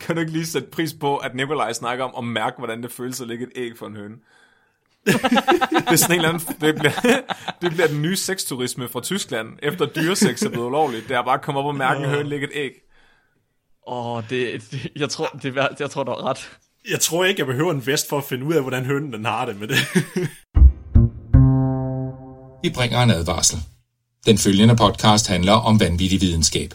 Kan du ikke lige sætte pris på, at Nikolaj snakker om at mærke, hvordan det føles at lægge et æg for en høne? det er sådan en eller anden, det bliver, det bliver den nye sexturisme fra Tyskland, efter dyresex er blevet ulovligt. Det er bare at komme op og mærke en høne lægge et æg. Åh, oh, det, det, jeg, tror, det, er jeg tror, du har ret. Jeg tror ikke, jeg behøver en vest for at finde ud af, hvordan hønen den har det med det. Vi bringer en advarsel. Den følgende podcast handler om vanvittig videnskab.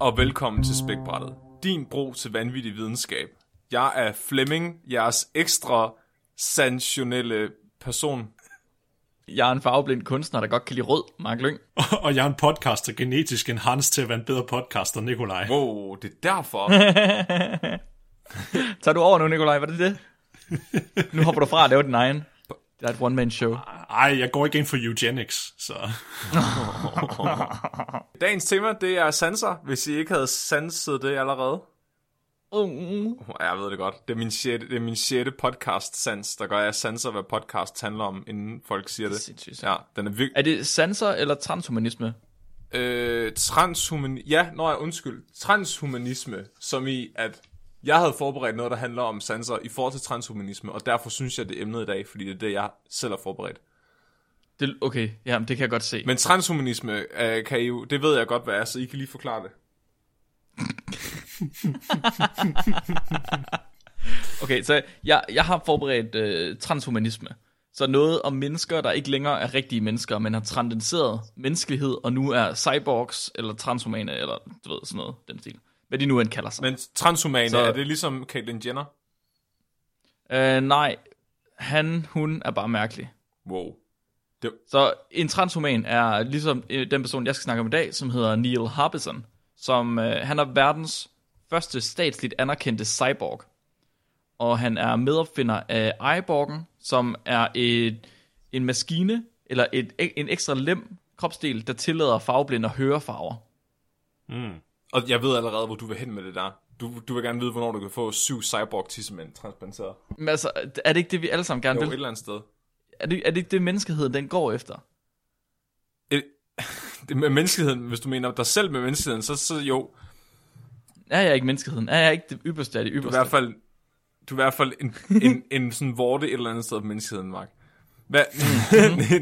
Og velkommen til Spækbrættet. Din bro til vanvittig videnskab. Jeg er Flemming, jeres ekstra sanktionelle person. Jeg er en farveblind kunstner, der godt kan lide rød, Mark Lyng. og jeg er en podcaster genetisk enhanced til at være en bedre podcaster, Nikolaj. Wow, det er derfor. Tager du over nu, Nikolaj? Var det det? nu hopper du fra at lave din egen. Det er et one-man-show. Ej, jeg går ikke ind for eugenics, så... Dagens tema, det er sanser, hvis I ikke havde sanset det allerede. Uh, Jeg ved det godt. Det er min sjette, det er min sjette podcast sans, der gør, at jeg sanser, hvad podcast handler om, inden folk siger det. Sindssygt. Ja, den er virkelig... er det sanser eller transhumanisme? Øh, transhuman... Ja, nå ja, undskyld. Transhumanisme, som i, at jeg havde forberedt noget, der handler om sanser i forhold til transhumanisme, og derfor synes jeg, det er emnet i dag, fordi det er det, jeg selv har forberedt. Det, okay, ja, det kan jeg godt se. Men transhumanisme, øh, kan I jo, det ved jeg godt, hvad er, så I kan lige forklare det. Okay, så jeg, jeg har forberedt øh, transhumanisme. Så noget om mennesker, der ikke længere er rigtige mennesker, men har transcenderet menneskelighed, og nu er cyborgs, eller transhumane, eller du ved, sådan noget, den stil. Hvad de nu end kalder sig. Men transhumane, Så- er det ligesom Caitlyn Jenner? Øh, nej, han, hun er bare mærkelig. Wow. Så en transhuman er ligesom øh, den person, jeg skal snakke om i dag, som hedder Neil Harbison, som øh, han er verdens første statsligt anerkendte cyborg. Og han er medopfinder af iBorgen, som er et, en maskine, eller et, en ekstra lem, kropsdel, der tillader farveblinde at høre farver. Og jeg ved allerede, hvor du vil hen med det der. Du, du vil gerne vide, hvornår du kan få syv cyborg tissemænd transplanteret. Men altså, er det ikke det, vi alle sammen gerne Jo, et vil? eller andet sted. Er det, er det ikke det, menneskeheden den går efter? Et, det med menneskeheden, hvis du mener dig selv med menneskeheden, så, så jo, Er jeg ikke menneskeheden? Er jeg ikke det ypperste af det du er i ypperste? hvert fald, du er i hvert fald en, en, en sådan vorte et eller andet sted på menneskeheden, Mark. Hvad?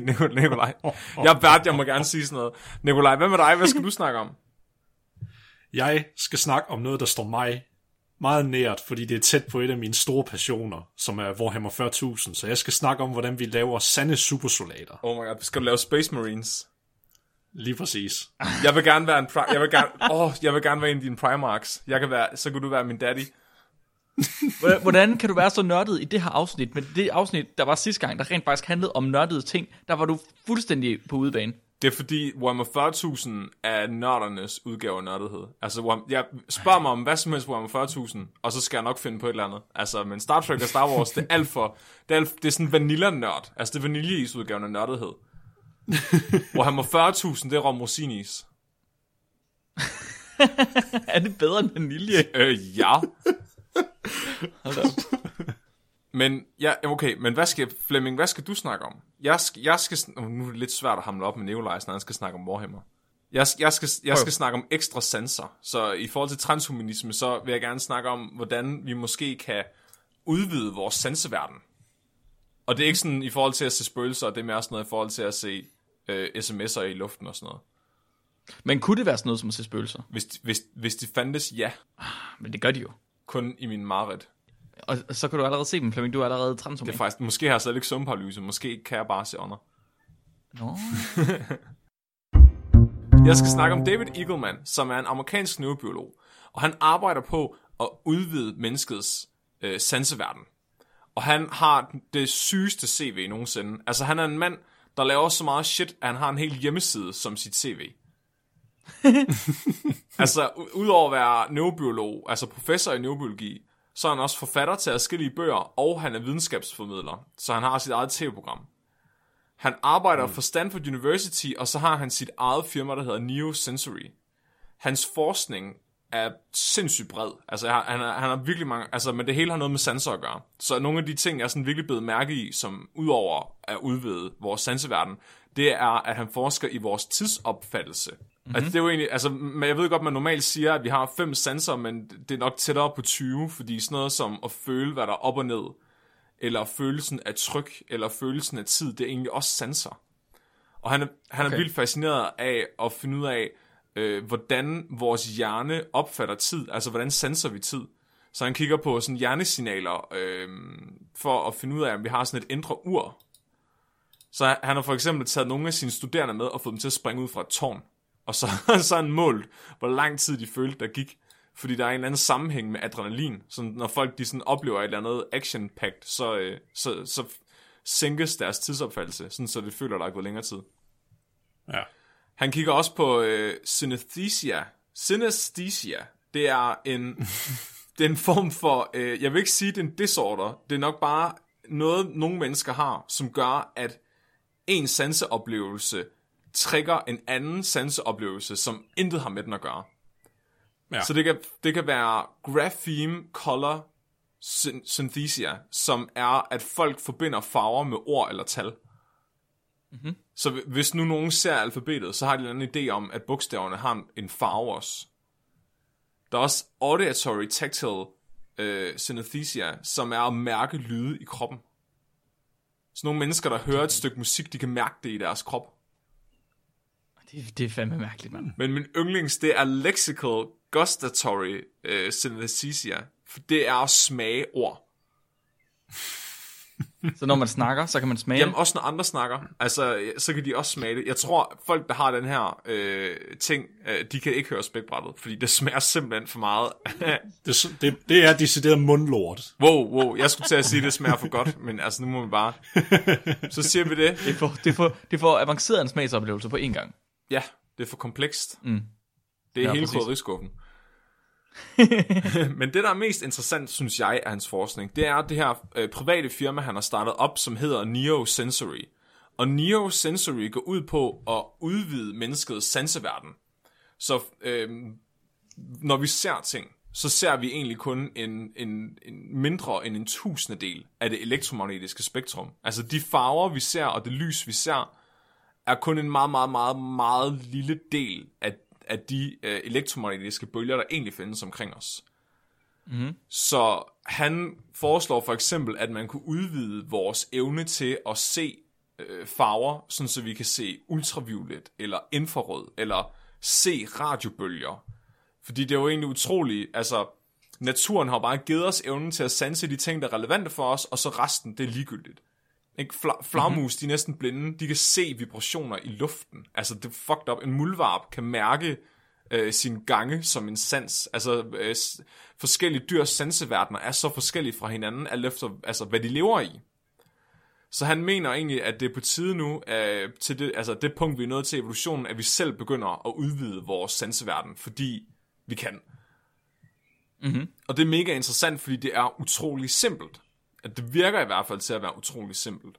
Nicol- Nikolaj. Jeg er vært, jeg må gerne sige sådan noget. Nikolaj, hvad med dig? Hvad skal du snakke om? Jeg skal snakke om noget, der står mig meget nært, fordi det er tæt på et af mine store passioner, som er Warhammer 40.000. Så jeg skal snakke om, hvordan vi laver sande supersoldater. Oh my god, skal du lave Space Marines? Lige præcis. Jeg vil gerne være en pri- jeg vil gerne, åh, jeg vil gerne være en af dine Primarchs. Jeg kan være, så kan du være min daddy. Hvordan- Hvordan kan du være så nørdet i det her afsnit, men det afsnit, der var sidste gang, der rent faktisk handlede om nørdede ting, der var du fuldstændig på udebane. Det er fordi Warhammer 40.000 er nørdernes udgave af nørdethed. Altså, Warhammer, jeg spørger mig om hvad som helst Warhammer 40.000, og så skal jeg nok finde på et eller andet. Altså, men Star Trek og Star Wars, det er alt for... Det er, alt, det er sådan vanilla-nørd. Altså, det er vaniljeis-udgaven af nørdethed. Warhammer 40.000, det er rom rosinis. er det bedre end vanilje? Øh, ja. Hold op. Men, ja, okay, men hvad skal, Flemming, hvad skal du snakke om? Jeg skal, jeg skal, nu er det lidt svært at hamle op med Nikolaj, når han skal snakke om Warhammer. Jeg, jeg, skal, jeg skal snakke om ekstra sanser. Så i forhold til transhumanisme, så vil jeg gerne snakke om, hvordan vi måske kan udvide vores sanseverden. Og det er ikke sådan i forhold til at se spøgelser, det er mere sådan noget i forhold til at se øh, sms'er i luften og sådan noget. Men kunne det være sådan noget som at se spøgelser? Hvis, hvis, hvis de fandtes, ja. Men det gør de jo. Kun i min mareridt. Og så kan du allerede se dem, Flemming. Du er allerede Det transhuman. er faktisk, måske har jeg slet ikke søvnparalyse, måske kan jeg bare se ånder. Nå. Jeg skal snakke om David Eagleman, som er en amerikansk neurobiolog, og han arbejder på at udvide menneskets øh, sanseverden. Og han har det sygeste CV nogensinde. Altså han er en mand, der laver så meget shit, at han har en hel hjemmeside som sit CV. altså, udover at være neurobiolog, altså professor i neurobiologi, så er han også forfatter til adskillige bøger, og han er videnskabsformidler, så han har sit eget tv-program. Han arbejder mm. for Stanford University, og så har han sit eget firma, der hedder Neosensory. Hans forskning er sindssygt bred. Altså, han, er, han har virkelig mange... Altså, men det hele har noget med sanser at gøre. Så nogle af de ting, jeg er sådan virkelig blevet mærke i, som udover at udvide vores sanseverden, det er, at han forsker i vores tidsopfattelse. Mm-hmm. Altså, det er jo egentlig... Altså, men jeg ved godt, man normalt siger, at vi har fem sanser, men det er nok tættere på 20, fordi sådan noget som at føle, hvad der er op og ned, eller følelsen af tryk, eller følelsen af tid, det er egentlig også sanser. Og han er, han okay. er vildt fascineret af at finde ud af, øh, hvordan vores hjerne opfatter tid, altså hvordan sanser vi tid. Så han kigger på sådan hjernesignaler, øh, for at finde ud af, om vi har sådan et indre ur. Så han har for eksempel taget nogle af sine studerende med og fået dem til at springe ud fra et tårn. Og så, så har han målt, hvor lang tid de følte, der gik. Fordi der er en eller anden sammenhæng med adrenalin. Så når folk de sådan oplever et eller andet action så, øh, så, så sænkes deres tidsopfattelse, sådan så det føler, der er gået længere tid. Ja. Han kigger også på øh, synesthesia. Synesthesia, det er en, det er en form for, øh, jeg vil ikke sige, det er en disorder, det er nok bare noget, nogle mennesker har, som gør, at en sanseoplevelse trigger en anden sanseoplevelse, som intet har med den at gøre. Ja. Så det kan, det kan være grapheme color syn- synthesia, som er, at folk forbinder farver med ord eller tal. Mm-hmm. Så hvi- hvis nu nogen ser alfabetet, så har de en anden idé om, at bogstaverne har en- en farve også. Der er også auditory tactile øh, synesthesia, som er at mærke lyde i kroppen. Så nogle mennesker, der hører et stykke musik, de kan mærke det i deres krop. Det, det er fandme mærkeligt, mand. Men min yndlings, det er lexical gustatory øh, synesthesia. For det er at smage ord. Så når man snakker, så kan man smage. Jamen også når andre snakker, altså så kan de også smage det. Jeg tror, folk der har den her øh, ting, øh, de kan ikke høre spækbrættet, fordi det smager simpelthen for meget. Det, det, det er decideret mundlort. wow, wow, jeg skulle til at sige, at det smager for godt, men altså nu må vi bare. Så siger vi det. Det for, det for, det for avanceret en smagsoplevelse på én gang. Ja, det er for komplekst. Mm. Det er Ja, hele præcis. krydderiskuffen. Men det, der er mest interessant, synes jeg, af hans forskning, det er det her øh, private firma, han har startet op, som hedder Neosensory. Og Neosensory går ud på at udvide menneskets sanseverden. Så øh, når vi ser ting, så ser vi egentlig kun en, en, en mindre end en tusindedel af det elektromagnetiske spektrum. Altså de farver, vi ser, og det lys, vi ser, er kun en meget, meget, meget, meget lille del af, af de øh, elektromagnetiske bølger, der egentlig findes omkring os. Mm. Så han foreslår for eksempel, at man kunne udvide vores evne til at se øh, farver, sådan så vi kan se ultraviolet, eller infrarød, eller se radiobølger. Fordi det er jo egentlig utroligt, altså naturen har bare givet os evnen til at sanse de ting, der er relevante for os, og så resten, det er ligegyldigt. Ikke? Fla- flagmus, mm-hmm. de er næsten blinde. De kan se vibrationer i luften. Altså, det er fucked up. En muldvarp kan mærke øh, sin gange som en sans. Altså, øh, forskellige dyrs sanseverdener er så forskellige fra hinanden, alt efter, altså, hvad de lever i. Så han mener egentlig, at det er på tide nu, øh, til det, altså det punkt, vi er nået til evolutionen, at vi selv begynder at udvide vores sanseverden, fordi vi kan. Mm-hmm. Og det er mega interessant, fordi det er utrolig simpelt. At det virker i hvert fald til at være utrolig simpelt.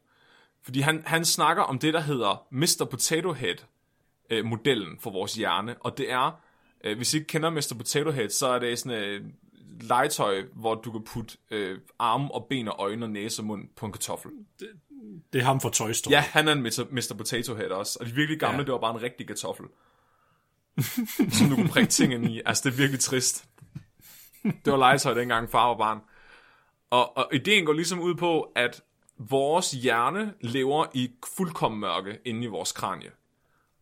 Fordi han, han snakker om det, der hedder Mr. Potato Head-modellen for vores hjerne. Og det er, øh, hvis I ikke kender Mr. Potato Head, så er det sådan et øh, legetøj, hvor du kan putte øh, arme og ben og øjne og næse og mund på en kartoffel. Det er ham fra Toy Story. Ja, han er en Mr. Potato Head også. Og de virkelig gamle, ja. Det var bare en rigtig kartoffel. som du kunne prikke ting ind i. Altså, det er virkelig trist. Det var legetøj dengang far var barn. Og, og ideen går ligesom ud på, at vores hjerne lever i fuldkommen mørke inde i vores kranie.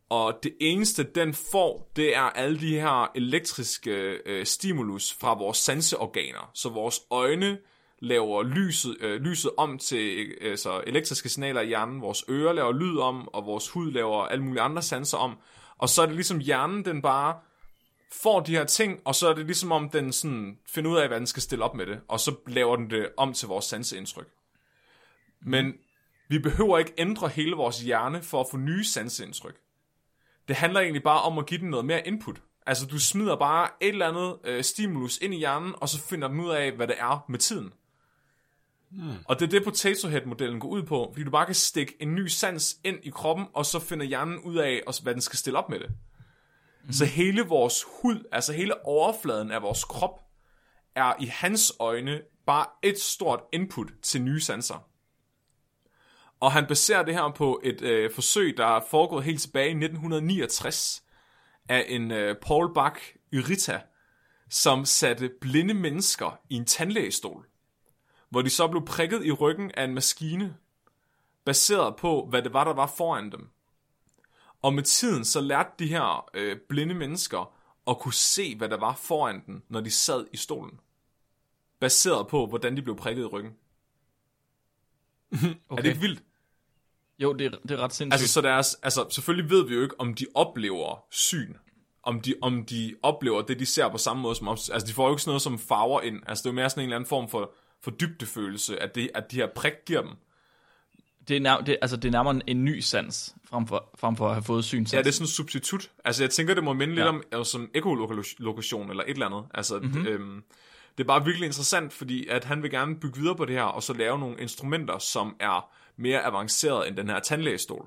Og det eneste, den får, det er alle de her elektriske øh, stimulus fra vores sanseorganer. Så vores øjne laver lyset, øh, lyset om til øh, så elektriske signaler i hjernen, vores ører laver lyd om, og vores hud laver alle mulige andre sanser om. Og så er det ligesom hjernen, den bare får de her ting, og så er det ligesom om den sådan finder ud af, hvad den skal stille op med det, og så laver den det om til vores sanseindtryk. Men vi behøver ikke ændre hele vores hjerne for at få nye sanseindtryk. Det handler egentlig bare om at give den noget mere input. Altså, du smider bare et eller andet øh, stimulus ind i hjernen, og så finder den ud af, hvad det er med tiden. Hmm. Og det er det, Potato Head-modellen går ud på, fordi du bare kan stikke en ny sans ind i kroppen, og så finder hjernen ud af, hvad den skal stille op med det. Mm. Så hele vores hud, altså hele overfladen af vores krop, er i hans øjne bare et stort input til nye sanser. Og han baserer det her på et øh, forsøg, der er foregået helt tilbage i 1969 af en øh, Paul Bach Yrita, som satte blinde mennesker i en tandlægestol, hvor de så blev prikket i ryggen af en maskine, baseret på, hvad det var, der var foran dem. Og med tiden så lærte de her øh, blinde mennesker at kunne se, hvad der var foran dem, når de sad i stolen. Baseret på, hvordan de blev prikket i ryggen. okay. Er det ikke vildt? Jo, det er, det er ret sindssygt. Altså, så deres, altså, selvfølgelig ved vi jo ikke, om de oplever syn. Om de, om de oplever det, de ser på samme måde som os. Altså, de får jo ikke sådan noget som farver ind. Altså, det er jo mere sådan en eller anden form for, for dybdefølelse, at, det, at de her prik giver dem. Det er, nær, det, altså, det er nærmere en, ny sans, frem for, frem for at have fået syn. Ja, det er sådan en substitut. Altså, jeg tænker, det må minde ja. lidt om altså, sådan ekolokation eller et eller andet. Altså, mm-hmm. øhm, det er bare virkelig interessant, fordi at han vil gerne bygge videre på det her, og så lave nogle instrumenter, som er mere avanceret end den her tandlægestol.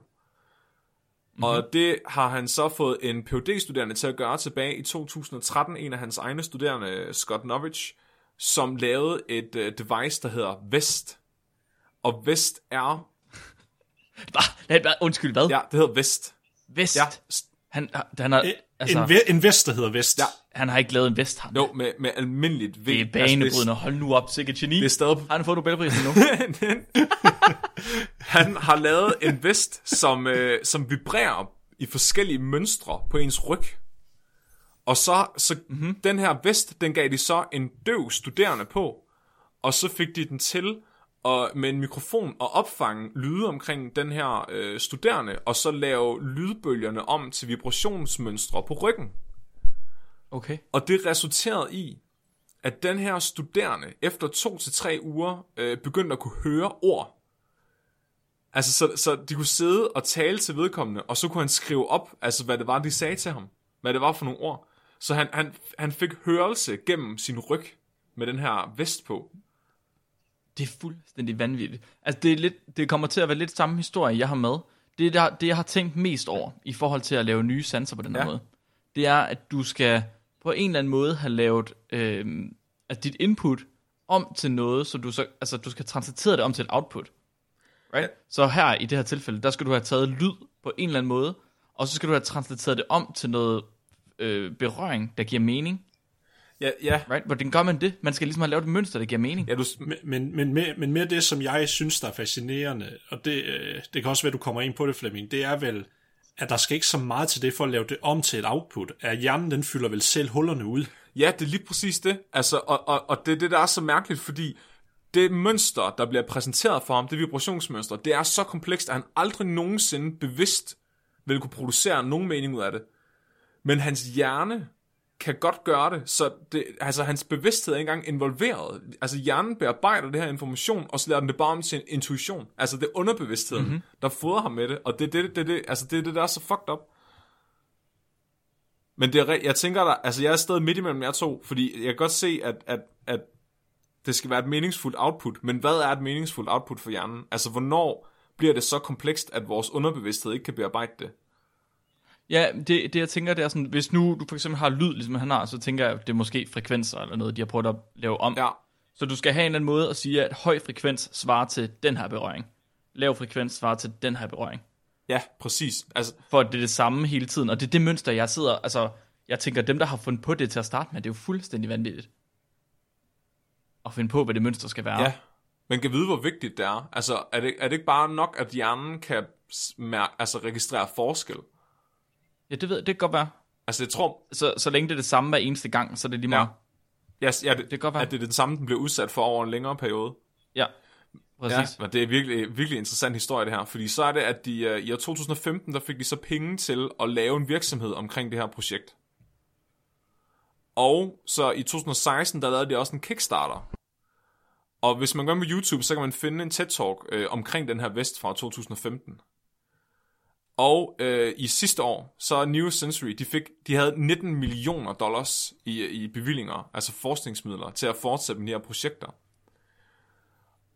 Mm-hmm. Og det har han så fået en phd studerende til at gøre tilbage i 2013, en af hans egne studerende, Scott Novich, som lavede et uh, device, der hedder Vest. Og Vest er... Hvad? Undskyld, hvad? Ja, det hedder Vest. Vest? Ja. Han, han har, altså, en, en vest, der hedder Vest. Ja. Han har ikke lavet en vest, han. Jo, no, med, med almindeligt ved. Det er banebrydende. Hold nu op, sikkert geni. Det er stadig... Har han fået Nobelprisen nu? han har lavet en vest, som, øh, som vibrerer i forskellige mønstre på ens ryg. Og så, så mm-hmm. den her vest, den gav de så en døv studerende på, og så fik de den til og med en mikrofon og opfange lyde omkring den her øh, studerende, og så lave lydbølgerne om til vibrationsmønstre på ryggen. Okay. Og det resulterede i, at den her studerende efter to til tre uger øh, begyndte at kunne høre ord. Altså, så, så de kunne sidde og tale til vedkommende, og så kunne han skrive op, altså hvad det var, de sagde til ham. Hvad det var for nogle ord. Så han, han, han fik hørelse gennem sin ryg med den her vest på. Det er fuldstændig vanvittigt. Altså, det, er lidt, det kommer til at være lidt samme historie, jeg har med. Det er der, det, jeg har tænkt mest over, i forhold til at lave nye sanser på den her ja. måde. Det er, at du skal på en eller anden måde have lavet øh, altså dit input om til noget, så du, så, altså, du skal translatere det om til et output. Right? Ja. Så her i det her tilfælde, der skal du have taget lyd på en eller anden måde, og så skal du have translateret det om til noget øh, berøring, der giver mening. Ja, ja. Right? Hvordan gør man det? Man skal ligesom have lavet et mønster, der giver mening. Ja, du... men, men, men, mere, men mere det, som jeg synes, der er fascinerende, og det, øh, det kan også være, at du kommer ind på det, Flemming, det er vel, at der skal ikke så meget til det for at lave det om til et output. At hjernen, den fylder vel selv hullerne ud. Ja, det er lige præcis det. Altså, og, og, og det er det, der er så mærkeligt, fordi det mønster, der bliver præsenteret for ham, det vibrationsmønster, det er så komplekst, at han aldrig nogensinde bevidst vil kunne producere nogen mening ud af det. Men hans hjerne kan godt gøre det, så det, altså, hans bevidsthed er ikke engang involveret. Altså hjernen bearbejder det her information, og så lader den det bare om en intuition. Altså det er underbevidstheden, mm-hmm. der fodrer ham med det, og det er det, det, det, altså, det, det, der er så fucked up. Men det er, jeg tænker der, altså jeg er stadig midt imellem jer to, fordi jeg kan godt se, at, at, at det skal være et meningsfuldt output, men hvad er et meningsfuldt output for hjernen? Altså hvornår bliver det så komplekst, at vores underbevidsthed ikke kan bearbejde det? Ja, det, det jeg tænker, det er sådan, hvis nu du for eksempel har lyd, ligesom han har, så tænker jeg, det er måske frekvenser eller noget, de har prøvet at lave om. Ja. Så du skal have en eller anden måde at sige, at høj frekvens svarer til den her berøring. Lav frekvens svarer til den her berøring. Ja, præcis. Altså... For det er det samme hele tiden, og det er det mønster, jeg sidder, altså, jeg tænker, dem der har fundet på det til at starte med, det er jo fuldstændig vanvittigt. At finde på, hvad det mønster skal være. Ja, men kan vide, hvor vigtigt det er. Altså, er det, er det ikke bare nok, at hjernen kan mærke, altså registrere forskel? Ja, det ved det kan godt være. Altså, jeg tror... Så, så længe det er det samme hver eneste gang, så er det lige meget. Ja, yes, ja det, det kan godt være. At det er den samme, den bliver udsat for over en længere periode. Ja, præcis. Ja, men det er virkelig, virkelig interessant historie det her, fordi så er det, at de, uh, i år 2015, der fik de så penge til at lave en virksomhed omkring det her projekt. Og så i 2016, der lavede de også en Kickstarter. Og hvis man går på YouTube, så kan man finde en TED-talk øh, omkring den her vest fra 2015. Og øh, i sidste år, så New Century, de, fik, de havde 19 millioner dollars i, i bevillinger, altså forskningsmidler, til at fortsætte med de her projekter.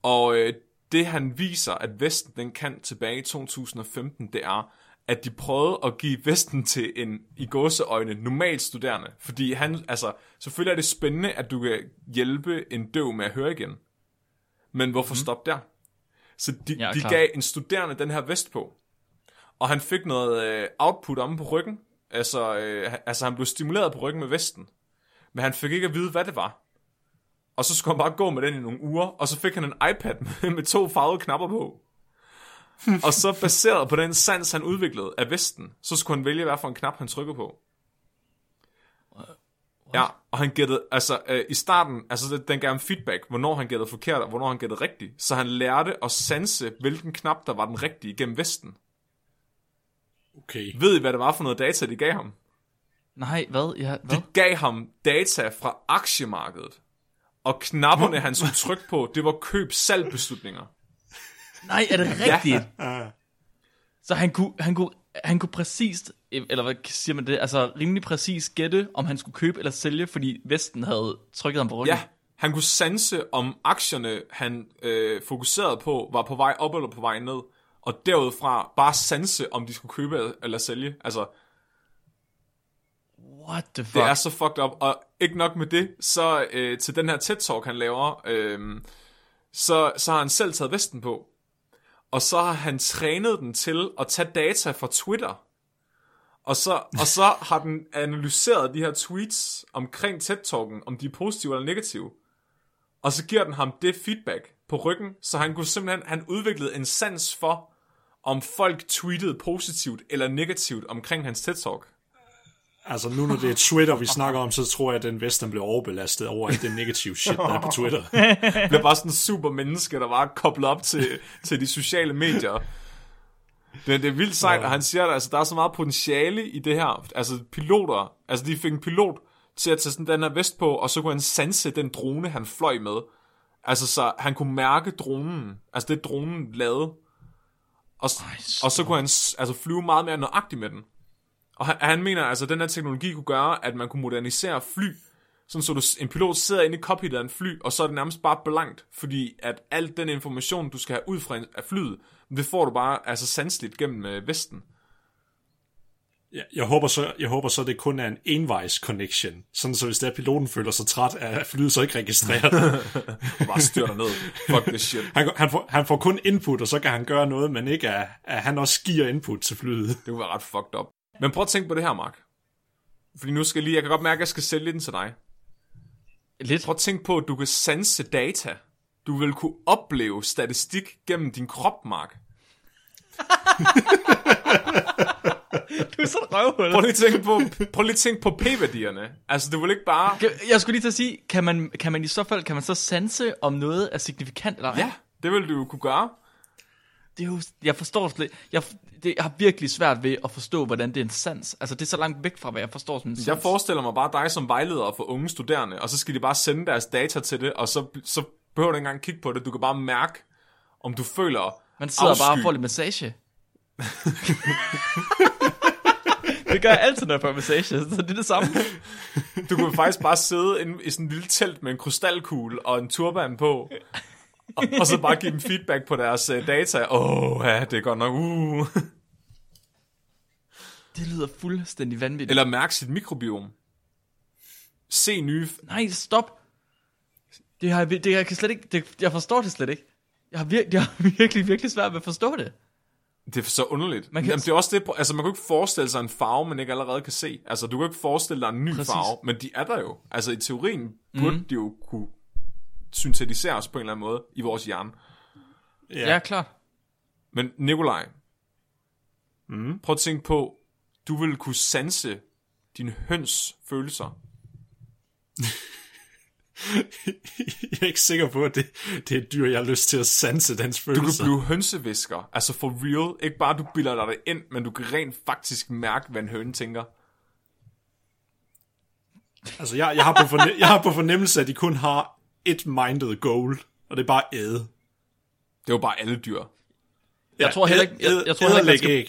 Og øh, det han viser, at Vesten den kan tilbage i 2015, det er, at de prøvede at give Vesten til en, i gåseøjne, normal studerende. Fordi han, altså, selvfølgelig er det spændende, at du kan hjælpe en døv med at høre igen. Men hvorfor mm. stoppe der? Så de, Ja, de klar. gav en studerende den her vest på. Og han fik noget øh, output om på ryggen. Altså, øh, altså, han blev stimuleret på ryggen med vesten. Men han fik ikke at vide, hvad det var. Og så skulle han bare gå med den i nogle uger, og så fik han en iPad med, med to farvede knapper på. og så baseret på den sans, han udviklede af vesten, så skulle han vælge, hvad for en knap han trykker på. Ja, og han gættede, altså øh, i starten, altså den- den gav ham feedback, hvornår han gættede forkert, og hvornår han gættede rigtigt. Så han lærte at sanse, hvilken knap, der var den rigtige gennem vesten. Okay. Ved I, hvad det var for noget data, de gav ham? Nej, hvad? Ja, hvad? De gav ham data fra aktiemarkedet. Og knapperne, han skulle trykke på, det var køb-salg-beslutninger. Nej, er det rigtigt? Ah, Så han kunne, han kunne, han kunne præcist, eller hvad siger man det, altså rimelig præcis gætte, om han skulle købe eller sælge, fordi Vesten havde trykket ham på ryggen. Ja, han kunne sanse, om aktierne, han øh, fokuserede på, var på vej op eller på vej ned. Og derudfra bare sanse, om de skulle købe eller- sælge. Altså, What the fuck? Det er så fucked up, og ikke nok med det, så øh, til den her TED-talk, han laver, øh, så, så har han selv taget vesten på, og så har han trænet den til at tage data fra Twitter, og så, og så har den analyseret de her tweets omkring TED-talken, om de er positive eller negative, og så giver den ham det feedback på ryggen, så han kunne simpelthen, han udviklede en sans for, om folk tweetede positivt eller negativt omkring hans TED-talk. altså nu når det er Twitter, vi snakker om, så tror jeg, at den Vesten bliver overbelastet over alt det negative shit, der er på Twitter. bliver bare sådan en super menneske, der er koblet op til, til de sociale medier. Det, det er vildt sejt, og han siger, at altså, der er så meget potentiale i det her. Altså piloter, altså de fik en pilot til at tage sådan den her vest på, og så kunne han sanse den drone, han fløj med. Altså så han kunne mærke dronen, altså det dronen lavede. Og, og så kunne han altså, flyve meget mere nøjagtigt med den. Og han, han mener altså, at den her teknologi kunne gøre, at man kunne modernisere fly, sådan så du, en pilot sidder inde i cockpittet af en fly, og så er det nærmest bare blankt, fordi at al den information, du skal have ud fra en- af flyet, det får du bare altså sanseligt gennem øh, vesten. Jeg, jeg, håber så, jeg håber så, det kun er en envejs connection, sådan så hvis der piloten føler sig træt, at flyet så ikke registreret. Bare styrter ned. Fuck this shit. han, han, får, han får kun input, og så kan han gøre noget, men ikke at, at han også giver input til flyet. Det kunne være ret fucked up. Men prøv at tænke på det her, Mark. Fordi nu skal jeg lige, jeg kan godt mærke, at jeg skal sælge den til dig. Lidt. Prøv at tænke på, at du kan sanse data. Du vil kunne opleve statistik gennem din krop, Mark. Du er sådan røvhul. Prøv lige at tænke på, prøv lige at tænke på p-værdierne. Altså, du vil ikke bare... Jeg skulle lige til at sige, kan man, kan man i så fald, kan man så sanse, om noget er signifikant eller ej? Ja, det vil du jo kunne gøre. Det er jo, jeg forstår slet, jeg, det, jeg har virkelig svært ved at forstå, hvordan det er en sans. Altså, det er så langt væk fra, hvad jeg forstår som en sans. Jeg forestiller mig bare dig som vejleder for unge studerende, og så skal de bare sende deres data til det, og så, så behøver du ikke engang kigge på det. Du kan bare mærke, om du føler Man sidder afsky. bare og får lidt massage. det gør jeg altid, når jeg får massage, så det er det samme. Du kunne faktisk bare sidde inde i sådan en lille telt med en krystalkugle og en turban på, og, og så bare give dem feedback på deres uh, data. Åh, oh, ja, det er godt nok. Uh. Det lyder fuldstændig vanvittigt. Eller mærke sit mikrobiom. Se nye... Nej, stop. Det har, jeg det, jeg kan slet ikke, det, jeg forstår det slet ikke. Jeg har, vir, jeg har virkelig, virkelig svært ved at forstå det. Det er så underligt. Man kan-. Jamen, det er også det, altså man kan ikke forestille sig en farve, man ikke allerede kan se. Altså du kan jo ikke forestille dig en ny Præcis. Farve, men de er der jo. Altså i teorien burde mm. de jo kunne syntetiseres på en eller anden måde i vores hjerne. Ja, ja klart. Men Nikolaj, mm. prøv at tænke på, du vil kunne sanse din høns følelser. jeg er ikke sikker på, at det, det er et dyr, jeg har lyst til at sanse dens Du kan følelser. blive hønsevisker, altså for real. Ikke bare du bilder dig det ind, men du kan rent faktisk mærke, hvad en høne tænker. Altså, jeg, jeg, har på forne- jeg har på fornemmelse, at de kun har et minded goal, og det er bare æde. Det er jo bare alle dyr. Jeg tror heller ikke- jeg- jeg tror heller ikke, man skal-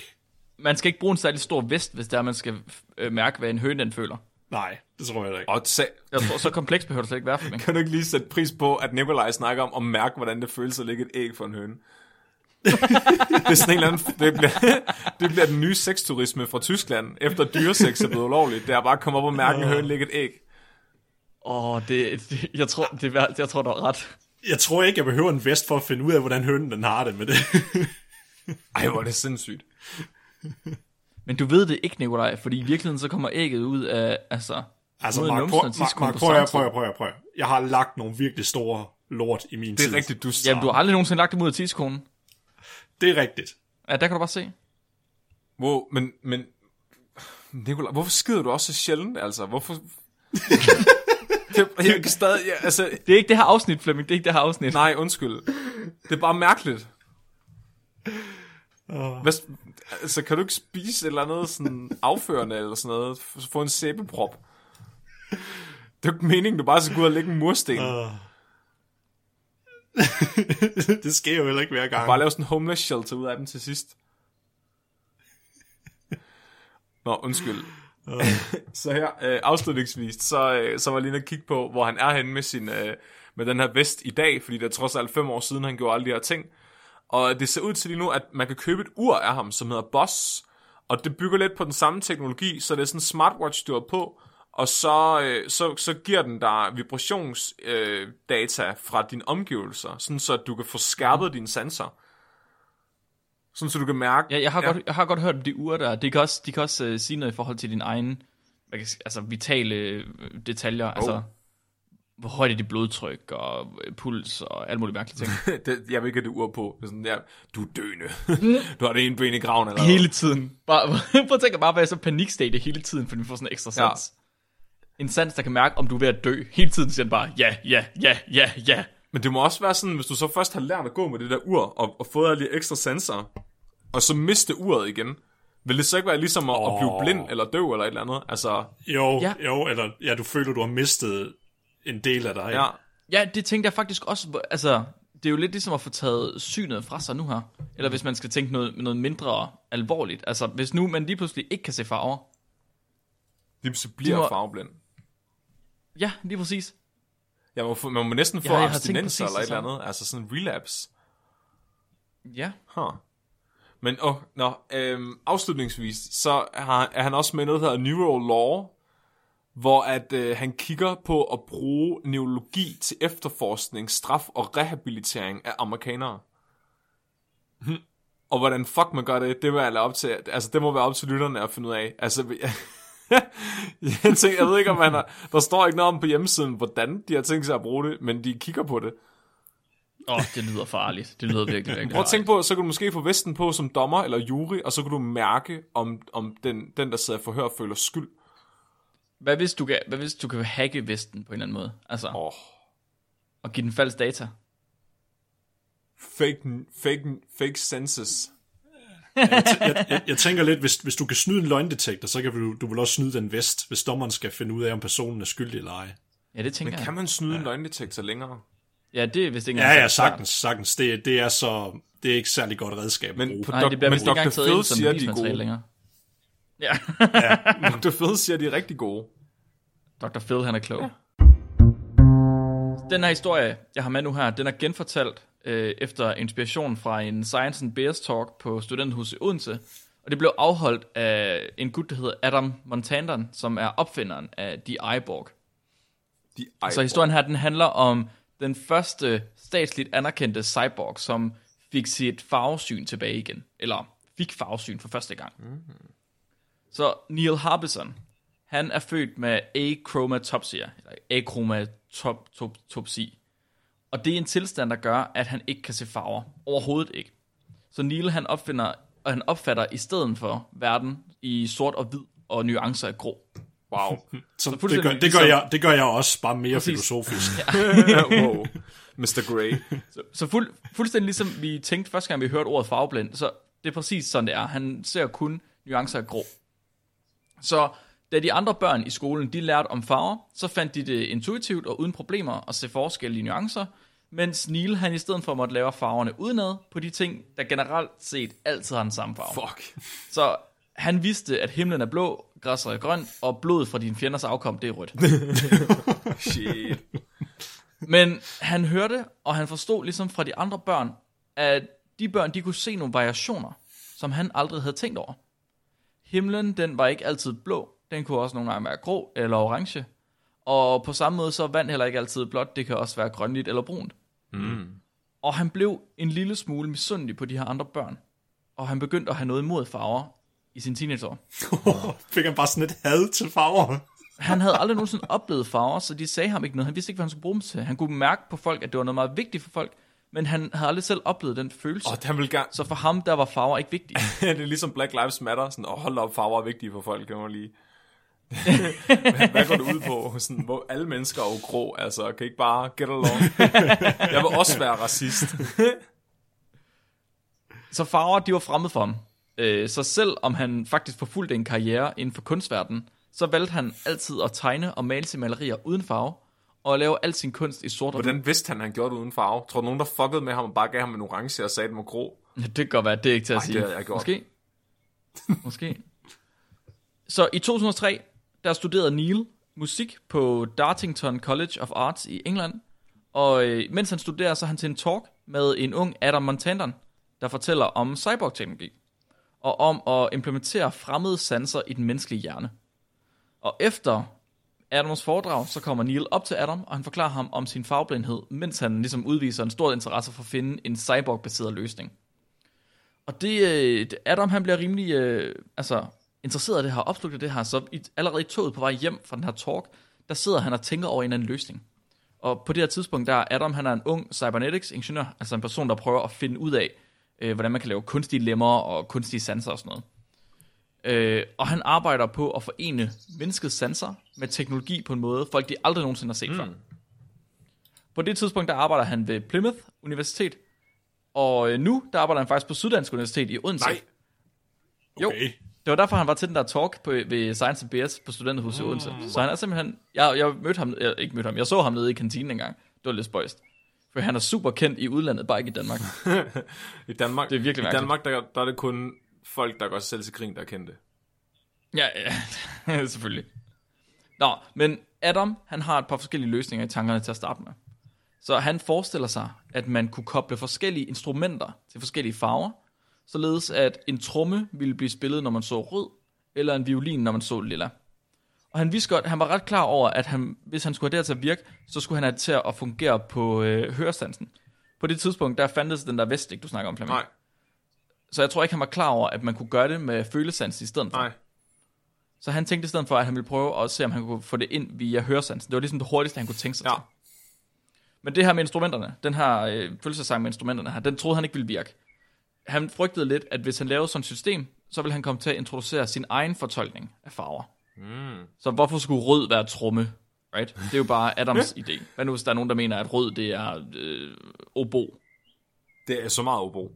man skal ikke bruge en særlig stor vest, hvis det er, man skal øh, mærke, hvad en høne den føler. Nej, det tror jeg da ikke. Og sa- Jeg tror, så kompleks behøver det slet ikke være for mig. kan du ikke lige sætte pris på, at Nikolaj snakker om at mærke, hvordan det føles at lægge et æg for en høne? det er sådan en eller anden, det bliver, det bliver den nye sexturisme fra Tyskland, efter dyresex er blevet ulovligt. Det er bare at komme op og mærke en høne lægge et æg. Åh, oh, det, det, jeg, tror, det, er værd- jeg tror, du har ret. Jeg tror ikke, jeg behøver en vest for at finde ud af, hvordan hønen den har det med det. Ej, hvor er det sindssygt. Men du ved det ikke, Nikolaj, fordi i virkeligheden så kommer ægget ud af, altså... altså, Mark, numsen prøv, Mark, Mark, prøv, prøv, prøv, prøv. at. Jeg har lagt nogle virkelig store lort i min Det tid. er rigtigt, du Jamen, du har aldrig nogensinde lagt dem ud af tidskonen. Det er rigtigt. Ja, der kan du bare se. Wow, men, men Nikolaj, hvorfor skider du også så sjældent, altså? Hvorfor... det, jeg kan stadig, ja, altså, Det er ikke det her afsnit, Flemming. Det er ikke det her afsnit. nej, undskyld. Det er bare mærkeligt. Hvad, altså, kan du ikke spise et eller andet sådan afførende eller sådan noget? Få en sæbeprop? Det er ikke meningen, du bare skal gå ud og lægge en mursten. Uh. det sker jo heller ikke hver gang. Bare lave sådan en homeless shelter ud af dem til sidst. Nå, undskyld. så her, øh, afslutningsvis, så, øh, så var lige og kigge på, hvor han er henne med, sin, øh, med den her vest i dag, fordi det er trods alt fem år siden, han gjorde alle de her ting. Og det ser ud til lige nu, at man kan købe et ur af ham, som hedder Boss, og det bygger lidt på den samme teknologi, så det er sådan en smartwatch, du har på, og så, øh, så, så giver den dig vibrationsdata øh, fra dine omgivelser, sådan så du kan få skærpet dine sanser. Sådan så du kan mærke... Ja, jeg har, ja. Godt, jeg har godt hørt om de uger der. De kan også, de kan også uh, sige noget i forhold til din egen hvad jeg altså, vitale øh, detaljer. Oh. Altså, hvor højt er dit blodtryk og øh, puls og alle mulige mærkelige ting. det, jeg vil ikke have det ur på. Det sådan, ja, du er døende. du har det ene ben i graven. Eller hele tiden. Bare, prøv at tænke bare at være så panikstate hele tiden, fordi du får sådan en ekstra sans. En sans, der kan mærke, om du er ved at dø. Hele tiden siger den bare, ja, ja, ja, ja, ja. Men det må også være sådan, hvis du så først har lært at gå med det der ur, og, og fået alle de ekstra sanser, og så miste uret igen, vil det så ikke være ligesom at, oh. at blive blind eller døv eller et eller andet? Altså, Jo, ja. jo, eller ja, du føler, du har mistet en del af dig. ja. Ja, det tænkte jeg faktisk også, altså, det er jo lidt ligesom at få taget synet fra sig nu her. Eller hvis man skal tænke noget, noget mindre alvorligt. Altså, hvis nu man lige pludselig ikke kan se farver. Lige så bliver Det må- farveblind. Ja, lige præcis. Ja, man, må, man må næsten få Ja, abstinenser eller et eller andet. Altså sådan en relapse. Ja. Huh. Men oh, nå, øhm, afslutningsvis, så har, er han også med noget, der hedder Neural Law, hvor at øh, han kigger på at bruge neurologi til efterforskning, straf og rehabilitering af amerikanere. Og hvordan fuck man gør det, det jeg lade op til, altså det må være op til lytterne at finde ud af. Altså, jeg, tænker, jeg ved ikke, om han har, der står ikke noget om på hjemmesiden, hvordan de har tænkt sig at bruge det, men de kigger på det. Åh, oh, det lyder farligt. Det lyder virkelig, virkelig Prøv at tænke på, så kan du måske få vesten på som dommer eller jury, og så kan du mærke, om, om den, den, der sidder i forhør, føler skyld. Hvad hvis, du kan, hvad hvis du kan hacke Vesten på en eller anden måde? Altså, oh, og give den falsk data? fake, fake, fake senses. Jeg, jeg, jeg tænker lidt, hvis, hvis du kan snyde en løgndetektor, så kan du, du vil også snyde den vest, hvis dommeren skal finde ud af, om personen er skyldig eller ej. Ja, det tænker Men jeg. kan man snyde en løgndetektor længere? Ja, det er vist ikke Ja, ja, sagtens, sagtens. Det, det er så, det er ikke særlig godt redskab at Men bruge. på Nej, dok- det bliver men Dr. Phil siger, de er gode. længere. Ja, Dr. Phil siger, de er rigtig gode. Dr. Phil, han er klog. Ja. Den her historie, jeg har med nu her, den er genfortalt øh, efter inspiration fra en Science and Bears Talk på Studenthuset i Odense. Og det blev afholdt af en gut, der hedder Adam Montandan, som er opfinderen af The Eyeborg. De Så historien her, den handler om den første statsligt anerkendte cyborg, som fik sit farvesyn tilbage igen. Eller fik farvesyn for første gang. Mm. Så Neil Harbison, han er født med achromatopsia, eller achromatopsi. Og det er en tilstand, der gør, at han ikke kan se farver. Overhovedet ikke. Så Neil, han opfinder, og han opfatter i stedet for verden i sort og hvid og nuancer af grå. Wow. Så det, fuldstændig gør, det, gør ligesom- jeg, det gør jeg også, bare mere Præcis. filosofisk. wow. Mr. Grey. Så, så fuld, fuldstændig ligesom vi tænkte første gang, vi hørte ordet farveblind, så det er præcis sådan, det er. Han ser kun nuancer af grå. Så da de andre børn i skolen, de lærte om farver, så fandt de det intuitivt og uden problemer at se forskellige nuancer, mens Neil han i stedet for måtte lave farverne udenad på de ting, der generelt set altid har den samme farve. Fuck. Så han vidste, at himlen er blå, græsset er grønt, og blodet fra dine fjenders afkom, det er rødt. Shit. Men han hørte, og han forstod ligesom fra de andre børn, at de børn, de kunne se nogle variationer, som han aldrig havde tænkt over. Himlen, den var ikke altid blå, den kunne også nogle gange være grå eller orange. Og på samme måde så er vand heller ikke altid blåt, det kan også være grønligt eller brunt. Mm. Og han blev en lille smule misundelig på de her andre børn. Og han begyndte at have noget imod farver i sin teenageår. Fik han bare sådan et had til farver? Han havde aldrig nogensinde oplevet farver, så de sagde ham ikke noget. Han vidste ikke, hvad han skulle bruge dem til. Han kunne mærke på folk, at det var noget meget vigtigt for folk, men han havde aldrig selv oplevet den følelse. Og han vil gerne... Så for ham, der var farver ikke vigtige. det er ligesom Black Lives Matter. Sådan, og hold op, farver er vigtige for folk, kan man lige... hvad, hvad går det ud på? Sådan, hvor alle mennesker er jo grå, altså. Kan ikke bare get along? jeg vil også være racist. Så farver, de var fremmede for ham. Øh, Så selv om han faktisk forfulgte en karriere inden for kunstverdenen, så valgte han altid at tegne og male sine malerier uden farve, og lave al sin kunst i sort og. Hvordan vidste han, at han gjorde det uden farve? Tror du, nogen, der fuckede med ham og bare gav ham en orange og sagde, at den var grå? Ja, det kan godt være, det er ikke til at Ej, sige. det jeg gjort. Måske. Måske. Så i 2003, der studerede Neil musik på Dartington College of Arts i England. Og øh, mens han studerer, så er han til en talk med en ung Adam Montandon, der fortæller om cyborg-teknologi. Og om at implementere fremmede sanser i den menneskelige hjerne. Og efter Adams foredrag, så kommer Neil op til Adam, og han forklarer ham om sin farveblindhed, mens han ligesom udviser en stor interesse for at finde en cyborg-baseret løsning. Og det, det- Adam han bliver rimelig øh, altså, interesseret i det her, opslugt af det her, så i, allerede i toget på vej hjem fra den her talk, der sidder han og tænker over en eller anden løsning. Og på det her tidspunkt, der er Adam, han er en ung cybernetics-ingeniør, altså en person, der prøver at finde ud af, øh, hvordan man kan lave kunstige lemmer og kunstige sanser og sådan noget. Øh, og han arbejder på at forene menneskets sanser med teknologi på en måde, folk de aldrig nogensinde har set mm. før. På det tidspunkt, der arbejder han ved Plymouth Universitet, og øh, nu, der arbejder han faktisk på Syddansk Universitet i Odense. Nej. Jo, Okay. Det var derfor, han var til den der talk på, ved Science BS på Studenterhuset i Odense. Så han er simpelthen... Jeg, jeg mødte ham... Jeg, ikke mødte ham. Jeg så ham nede i kantinen engang. Det var lidt spøjst. For han er super kendt i udlandet, bare ikke i Danmark. I Danmark, Det er virkelig I. Danmark der, der er det kun folk, der går selv til grin, der er kendte. Ja, ja. selvfølgelig. Nå, men Adam, han har et par forskellige løsninger i tankerne til at starte med. Så han forestiller sig, at man kunne koble forskellige instrumenter til forskellige farver, således at en tromme ville blive spillet, når man så rød, eller en violin, når man så lilla. Og han vidste godt, han var ret klar over, at han, hvis han skulle have det til at virke, så skulle han have det til at fungere på øh, hørestansen. På det tidspunkt, der fandtes den der vestik, du snakker om, Flemming. Nej, Så jeg tror ikke, han var klar over, at man kunne gøre det med følesans i stedet for. nej. Så han tænkte i stedet for, at han ville prøve at se, om han kunne få det ind via høresansen. Det var ligesom det hurtigste, han kunne tænke sig Ja. til. Men det her med instrumenterne, den her øh, følelsesang med instrumenterne her, den troede han ikke ville virke. Han frygtede lidt, at hvis han lavede sådan et system, så ville han komme til at introducere sin egen fortolkning af farver. Mm. Så hvorfor skulle rød være tromme? Right? Det er jo bare Adams idé. Hvad nu, hvis der er nogen, der mener, at rød det er øh, obo? Det er så meget obo.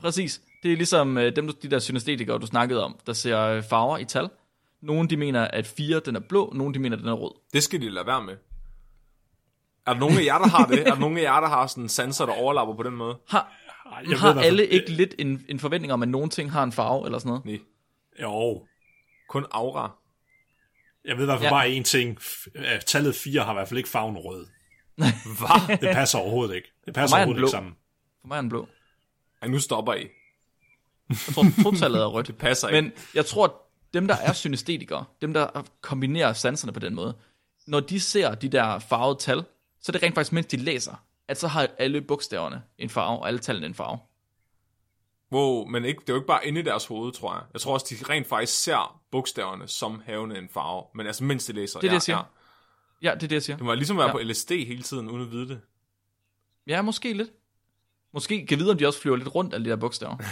Præcis. Det er ligesom øh, dem, de der synestetikere, du snakkede om, der ser øh, farver i tal. Nogle de mener, at 4 den er blå, nogle de mener, at den er rød. Det skal de lade være med. Er der nogen af jer, der har det? Er der nogen af jer, der har sådan sanser, der overlapper på den måde? Har, Ej, jeg har ved, alle for- ikke lidt en, en forventning om, at nogle ting har en farve eller sådan noget? Nej. Jo, Kun aura. jeg ved i hvert fald Ja. bare én ting. Tallet 4 har i hvert fald ikke farven rød. Hvad? Det passer overhovedet ikke. Det passer er overhovedet blå. ikke sammen. For mig er den blå. Ej, nu stopper I. Jeg tror, totallet er rødt. Det passer ikke. Men jeg tror, at dem, der er synestetikere, dem, der kombinerer sanserne på den måde, når de ser de der farvede tal, så er det rent faktisk, mens de læser, at så har alle bogstaverne en farve, og alle tallene en farve. Wow, men ikke, det er jo ikke bare inde i deres hoved, tror jeg. Jeg tror også, de rent faktisk ser bogstaverne som havende en farve. Men altså, mens de læser. Det er det, jeg siger. Ja. Ja, det er det, jeg siger. Det må ligesom være Ja. på LSD hele tiden, uden at vide det. Ja, måske lidt. Måske kan vide, om de også flyver lidt rundt, alle de der bogstaver.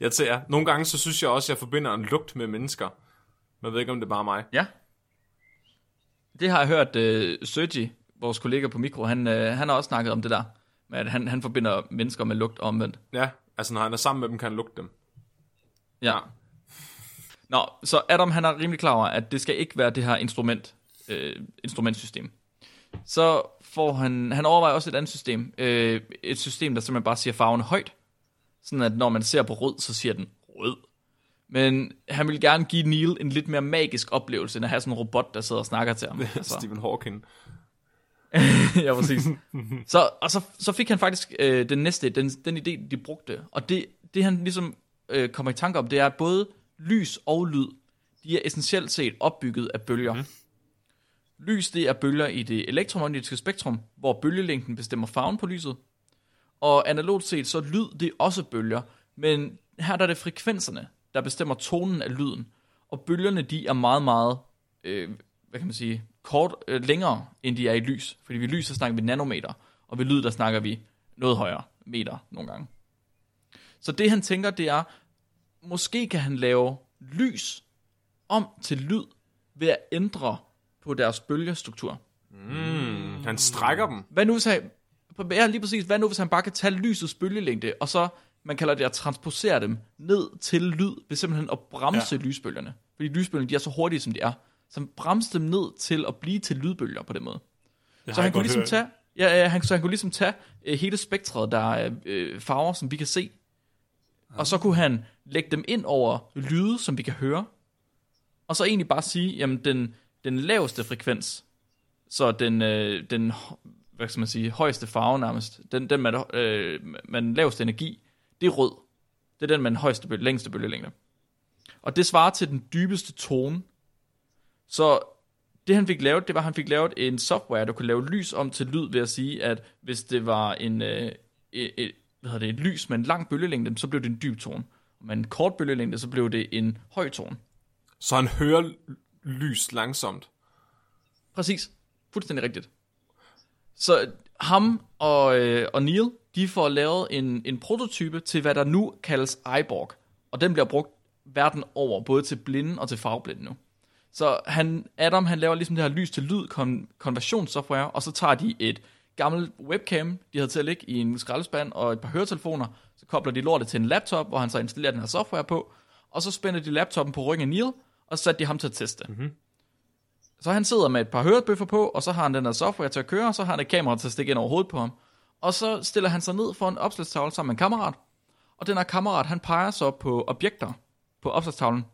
jeg tager. Nogle gange, så synes jeg også, at jeg forbinder en lugt med mennesker. Men jeg ved ikke, om det er bare mig. Ja. Det har jeg hørt, uh, Sergi, vores kollega på Mikro, han, uh, han har også snakket om det der. Med at han, han forbinder mennesker med lugt og omvendt. Ja, altså når han er sammen med dem, kan han lugte dem. Ja. Nå, så Adam han er rimelig klar over, at det skal ikke være det her instrument, øh, instrumentsystem. så får han, han overvejer også et andet system. Øh, et system, der simpelthen bare siger farverne højt. Sådan at når man ser på rød, så siger den rød. Men han vil gerne give Neil en lidt mere magisk oplevelse, end at have sådan en robot, der sidder og snakker til ham. Altså, Stephen Hawking. ja, præcis. Så, og så, så fik han faktisk øh, den næste, den, den idé, de brugte. Og det, det han ligesom øh, kommer i tanke om, det er, at både lys og lyd, de er essentielt set opbygget af bølger. Mm. Lys, det er bølger i det elektromagnetiske spektrum, hvor bølgelængden bestemmer farven på lyset. Og analogt set, så lyd, det er også bølger, men her der er det frekvenserne, der bestemmer tonen af lyden. Og bølgerne, de er meget, meget, øh, hvad kan man sige, kort, øh, længere, end de er i lys. Fordi ved lys, så snakker vi nanometer, og ved lyd, der snakker vi noget højere, meter nogle gange. Så det han tænker, det er, måske kan han lave lys om til lyd ved at ændre på deres bølgestruktur. Mm, han strækker dem. Hvad nu hvis han, ja, lige præcis, hvad nu hvis han bare kan tage lysets bølgelængde, og så, man kalder det at transposere dem ned til lyd, ved simpelthen at bremse ja. lysbølgerne. Fordi lysbølgerne, de er så hurtige, som de er. Så han bremser dem ned til at blive til lydbølger på den måde. Det Så han kunne ligesom hørt. tage, ja, ja, han, så han kunne ligesom tage øh, hele spektret, der er øh, farver, som vi kan se. Og så kunne han lægge dem ind over lyde, som vi kan høre. Og så egentlig bare sige, jamen den, den laveste frekvens, så den, øh, den hvad skal man sige, højeste farve nærmest, den, den med, øh, den laveste energi, det er rød. Det er den med den højeste, bølge, længste bølgelængde. Og det svarer til den dybeste tone. Så det han fik lavet, det var, at han fik lavet en software, der kunne lave lys om til lyd ved at sige, at hvis det var en, øh, et, hvad hedder det, et lys med en lang bølgelængde, så blev det en dyb tone. Og med en kort bølgelængde, så blev det en høj tone. Så han hører lys langsomt. Præcis. Fuldstændig rigtigt. Så ham og, øh, og Neil, de får lavet en, en prototype til, hvad der nu kaldes iBorg. Og den bliver brugt verden over, både til blinde og til farveblinde nu. Så han, Adam, han laver ligesom det her lys til lyd kon- konversionssoftware, og så tager de et gammelt webcam, de havde til at ligge i en skraldespand, og et par høretelefoner, så kobler de lortet til en laptop, hvor han så installerer den her software på, og så spænder de laptoppen på ryggen af Neil, og så satte de ham til at teste. Mm-hmm. Så han sidder med et par hørebøffer på, og så har han den her software til at køre, og så har han et kamera til at stikke ind over hovedet på ham. Og så stiller han sig ned for en opslagstavle sammen med en kammerat, og den her kammerat, han peger så på objekter på opslagstavlen,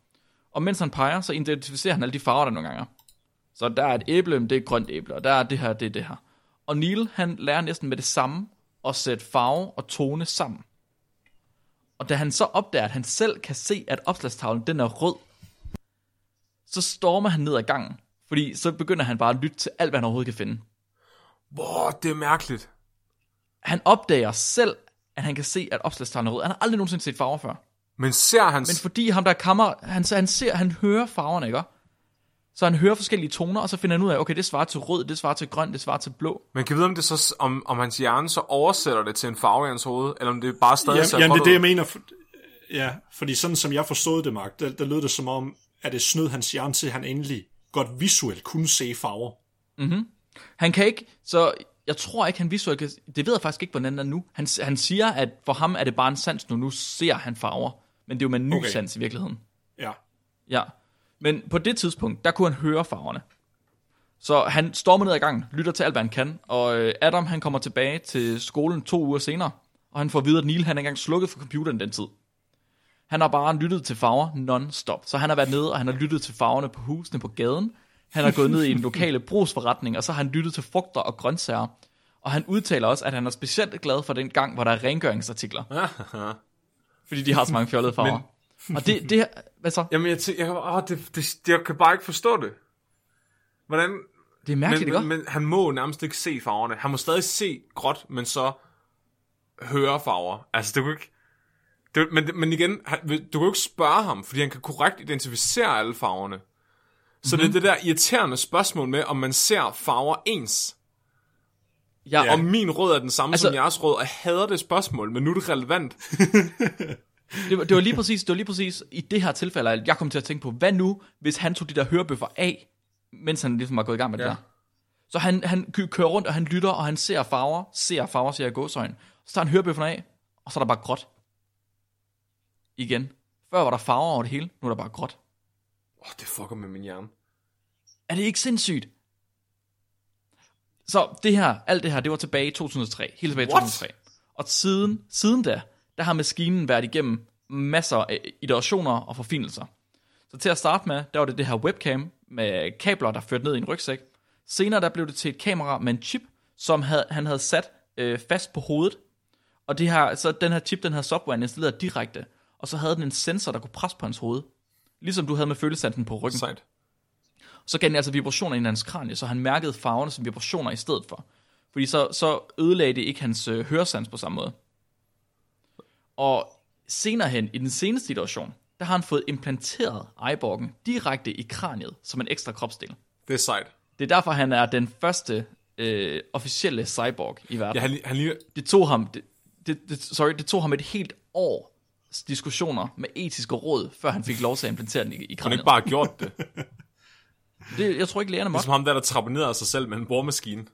og mens han peger, så identificerer han alle de farver, der nogle gange er. Så der er et æble, det er et grønt æble, og der er det her, det er det her. Og Neil, han lærer næsten med det samme at sætte farve og tone sammen. Og da han så opdager, at han selv kan se, at opslagstavlen den er rød, så stormer han ned ad gangen. Fordi så begynder han bare at lytte til alt, hvad han overhovedet kan finde. Wow, det er mærkeligt. Han opdager selv, at han kan se, at opslagstavlen er rød. Han har aldrig nogensinde set farver før. Men ser han... Men fordi ham der er kammer, han, han ser, han hører farverne, ikke? Så han hører forskellige toner, og så finder han ud af, okay, det svarer til rød, det svarer til grøn, det svarer til blå. Man kan vide, om, det så, om, om hans hjerne så oversætter det til en farve i hans hoved, eller om det bare stadig ser Jamen, jamen, det er det, jeg mener. For, ja, fordi sådan som jeg forstod det, Mark, der, der lød det som om, at det snød hans hjerne til, at han endelig godt visuelt kunne se farver. Han kan ikke, så jeg tror ikke, han visuelt kan, det ved jeg faktisk ikke, hvordan det er nu. Han, han siger, at for ham er det bare en sans nu, nu ser han farver. Men det er jo med en ny okay. Sans i virkeligheden. Ja. Ja. Men på det tidspunkt, der kunne han høre farverne. Så han stormer ned ad gangen, lytter til alt, hvad han kan, og øh, Adam han kommer tilbage til skolen to uger senere, og han får at vide, at Neil han er engang slukket for computeren den tid. Han har bare lyttet til farver non-stop. Så han har været nede, og han har lyttet til farverne på husene på gaden. Han har gået ned i en lokale brugsforretning, og så har han lyttet til frugter og grøntsager. Og han udtaler også, at han er specielt glad for den gang, hvor der er rengøringsartikler. Fordi de har så mange fjollede farver. Men... Og det, det, hvad så? Jamen, jeg, tæ- jeg, åh, det, det, jeg kan bare ikke forstå det. Hvordan... Det er mærkeligt, men, ikke? men, men han må nærmest ikke se farverne. Han må stadig se gråt, men så høre farver. Altså, det kunne ikke... Det, men, men igen, han, du kan jo ikke spørge ham, fordi han kan korrekt identificere alle farverne. Så mm-hmm. det er det der irriterende spørgsmål med, om man ser farver ens. Ja, Ja. Om min rød er den samme Altså- som jeres rød, og jeg hader det spørgsmål, men nu er det relevant. Det var, det var lige præcis, det var lige præcis i det her tilfælde, at jeg kom til at tænke på, hvad nu, hvis han tog de der hørebøffer af, mens han ligesom var gået i gang med ja. det der. Så han, han kø- kører rundt, og han lytter, og han ser farver, ser farver, ser jeg gåsøjne. Så tager han hørebøfferne af, og så er der bare gråt. Igen. Før var der farver over det hele, nu er der bare gråt. Åh, oh, det fucker med min hjerne. Er det ikke sindssygt? Så det her, alt det her, det var tilbage i 2003. Helt tilbage i What? 2003. Og siden, siden da, der har maskinen været igennem masser af iterationer og forfinelser. Så til at starte med, der var det det her webcam med kabler, der førte ned i en rygsæk. Senere der blev det til et kamera med en chip, som havde, han havde sat øh, fast på hovedet. Og det her, så den her chip, den havde softwaren installeret direkte. Og så havde den en sensor, der kunne presse på hans hoved. Ligesom du havde med følesansen på ryggen. Sejt. Så gav den altså vibrationer ind i hans kranie, så han mærkede farverne som vibrationer i stedet for. Fordi så, så ødelagde det ikke hans øh, høresans på samme måde. Og senere hen, i den seneste iteration, der har han fået implanteret eyeborgen direkte i kraniet som en ekstra kropsdel. Det er sejt. Det er derfor, han er den første øh, officielle cyborg i verden. Ja, han, han ligner... Det tog ham, det, det, det, sorry, det tog ham et helt år diskussioner med etiske råd, før han fik lov til at implantere den i, i Han kraniet. ikke bare gjort det. Det, jeg tror ikke, lægerne måtte. Ligesom ham der, der trapperede sig selv med en boremaskine.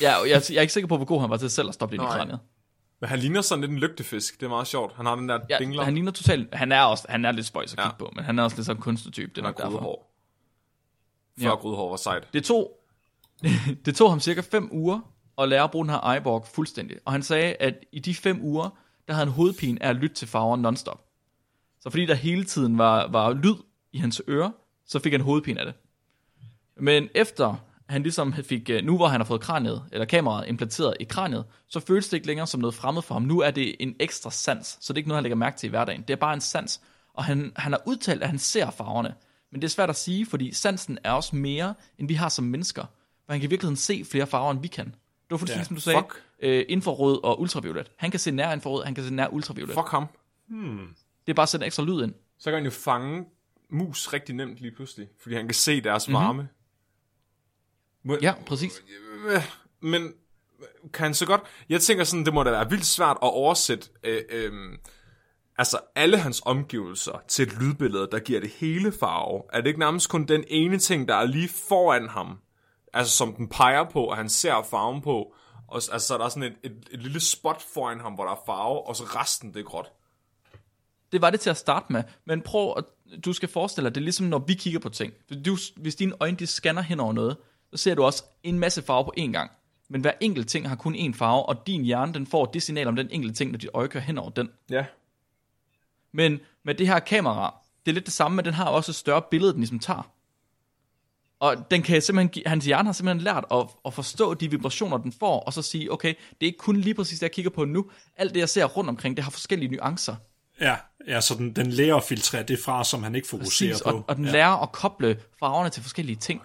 Ja, jeg, jeg er ikke sikker på, hvor god han var til selv at stoppe det ind i kraniet. Men han ligner sådan lidt en lygtefisk. Det er meget sjovt. Han har den der Ja, dingler. han ligner totalt... Han er også han er lidt spøjs at Ja. kigge på, men han er også lidt sådan en kunstnertype. Det er nok har derfor. grødhår. Før Ja. grødhår var sejt. Det tog, det tog ham cirka 5 uger at lære at bruge den her iBorg fuldstændig. Og han sagde, at i de 5 uger, der havde han hovedpine af at lytte til farver nonstop. Så fordi der hele tiden var, var lyd i hans ører, så fik han hovedpine af det. Men efter han ligesom fik, øh, nu hvor han har fået kraniet, eller kameraet implanteret i kraniet, så føles det ikke længere som noget fremmed for ham. Nu er det en ekstra sans, så det er ikke noget, han lægger mærke til i hverdagen. Det er bare en sans. Og han, han har udtalt, at han ser farverne. Men det er svært at sige, fordi sansen er også mere, end vi har som mennesker. For han kan i virkeligheden se flere farver, end vi kan. Det var fuldstændig, Ja, som du sagde, fuck. øh, infrarød og ultraviolet. Han kan se nær infrarød, han kan se nær ultraviolet. Fuck ham. Det er bare at sætte en ekstra lyd ind. Så kan han jo fange mus rigtig nemt lige pludselig. Fordi han kan se deres varme. Må- Ja, præcis. Øh, Men kan han så godt... Jeg tænker sådan, det må da være vildt svært at oversætte øh, øh, altså alle hans omgivelser til et lydbillede, der giver det hele farve. Er det ikke nærmest kun den ene ting, der er lige foran ham? Altså som den peger på, og han ser farven på. Og altså, så er der sådan et, et, et lille spot foran ham, hvor der er farve, og så resten det er gråt. Det var det til at starte med, men prøv at, du skal forestille dig, det er ligesom når vi kigger på ting. Du, hvis dine øjne de scanner hen over noget, så ser du også en masse farver på én gang. Men hver enkelt ting har kun én farve, og din hjerne den får det signal om den enkelte ting, når dit øje kører hen over den. Ja. Men med det her kamera, det er lidt det samme, men den har også et større billede, den ligesom tager. Og den kan simpelthen, hans hjerne har simpelthen lært at, at forstå de vibrationer, den får, og så sige, okay, det er ikke kun lige præcis det, jeg kigger på nu. Alt det, jeg ser rundt omkring, det har forskellige nuancer. Ja, ja så den, den lærer at filtrere det fra, som han ikke fokuserer Præcis, på. og, og den ja. lærer at koble farverne til forskellige ting.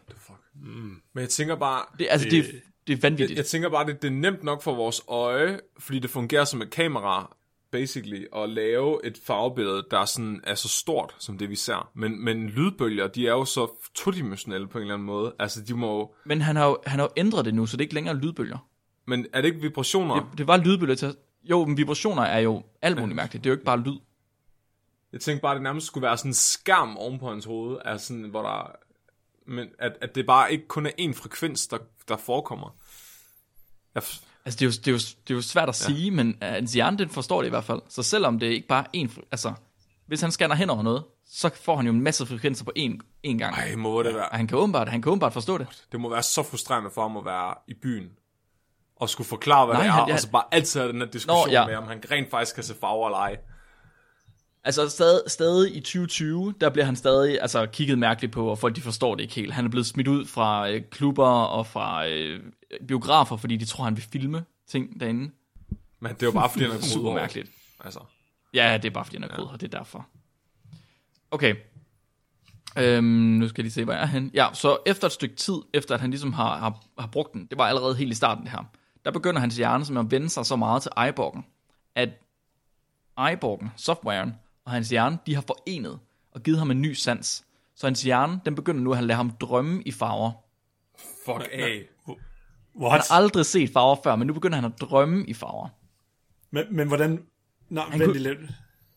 Men jeg tænker bare, Det, altså, det, det, det er vanvittigt. Jeg tænker bare, det, det er nemt nok for vores øje, fordi det fungerer som et kamera, basically, at lave et farvebillede, der er, sådan, er så stort, som det vi ser. Men, men lydbølger, de er jo så todimensionelle på en eller anden måde. Altså, de må jo- Men han har, jo, han har jo ændret det nu, så det er ikke længere lydbølger. Men er det ikke vibrationer? Det, det var lydbølger til... Jo, men vibrationer er jo alt muligt mærkeligt. Det er jo ikke bare lyd. Jeg tænkte bare, at det nærmest skulle være sådan en skærm oven på hans hoved, altså sådan, hvor der... Men at, at det bare ikke kun er én frekvens, der, der forekommer. Jeg, f- Altså, det er jo, det er jo, det er jo svært at ja. sige, men øh, hans hjerne, den forstår det i hvert fald. Så selvom det ikke bare er én... fre- Altså, hvis han scanner hen over noget, så får han jo en masse frekvenser på én, én gang. ej, må det være... Og han kan, åbenbart, han kan åbenbart forstå det. Det må være så frustrerende for ham at være i byen. Og skulle forklare, hvad Nej, det er, han- og så bare altid have den her diskussion Nå, ja. med, om han rent faktisk kan se farver eller ej. Altså stadig, stadig i 2020, der bliver han stadig altså, kigget mærkeligt på, og folk de forstår det ikke helt. Han er blevet smidt ud fra øh, klubber og fra øh, biografer, fordi de tror, han vil filme ting derinde. Men det er jo bare, fordi han er Super mærkeligt. Altså. Ja, det er bare fordi, han er grød, og det er derfor. Okay. Øhm, nu skal jeg lige se, hvor er henne. Ja, så efter et stykke tid, efter at han ligesom har, har, har brugt den, det var allerede helt i starten det her, der begynder hans hjerne som at vende sig så meget til iBorgen, at iBorgen, softwaren, og hans hjerne, de har forenet og givet ham en ny sans. Så hans hjerne, den begynder nu at lade ham drømme i farver. Fuck af. What? Han har aldrig set farver før, men nu begynder han at drømme i farver. Men, men hvordan... Nå, vent kunne- lidt.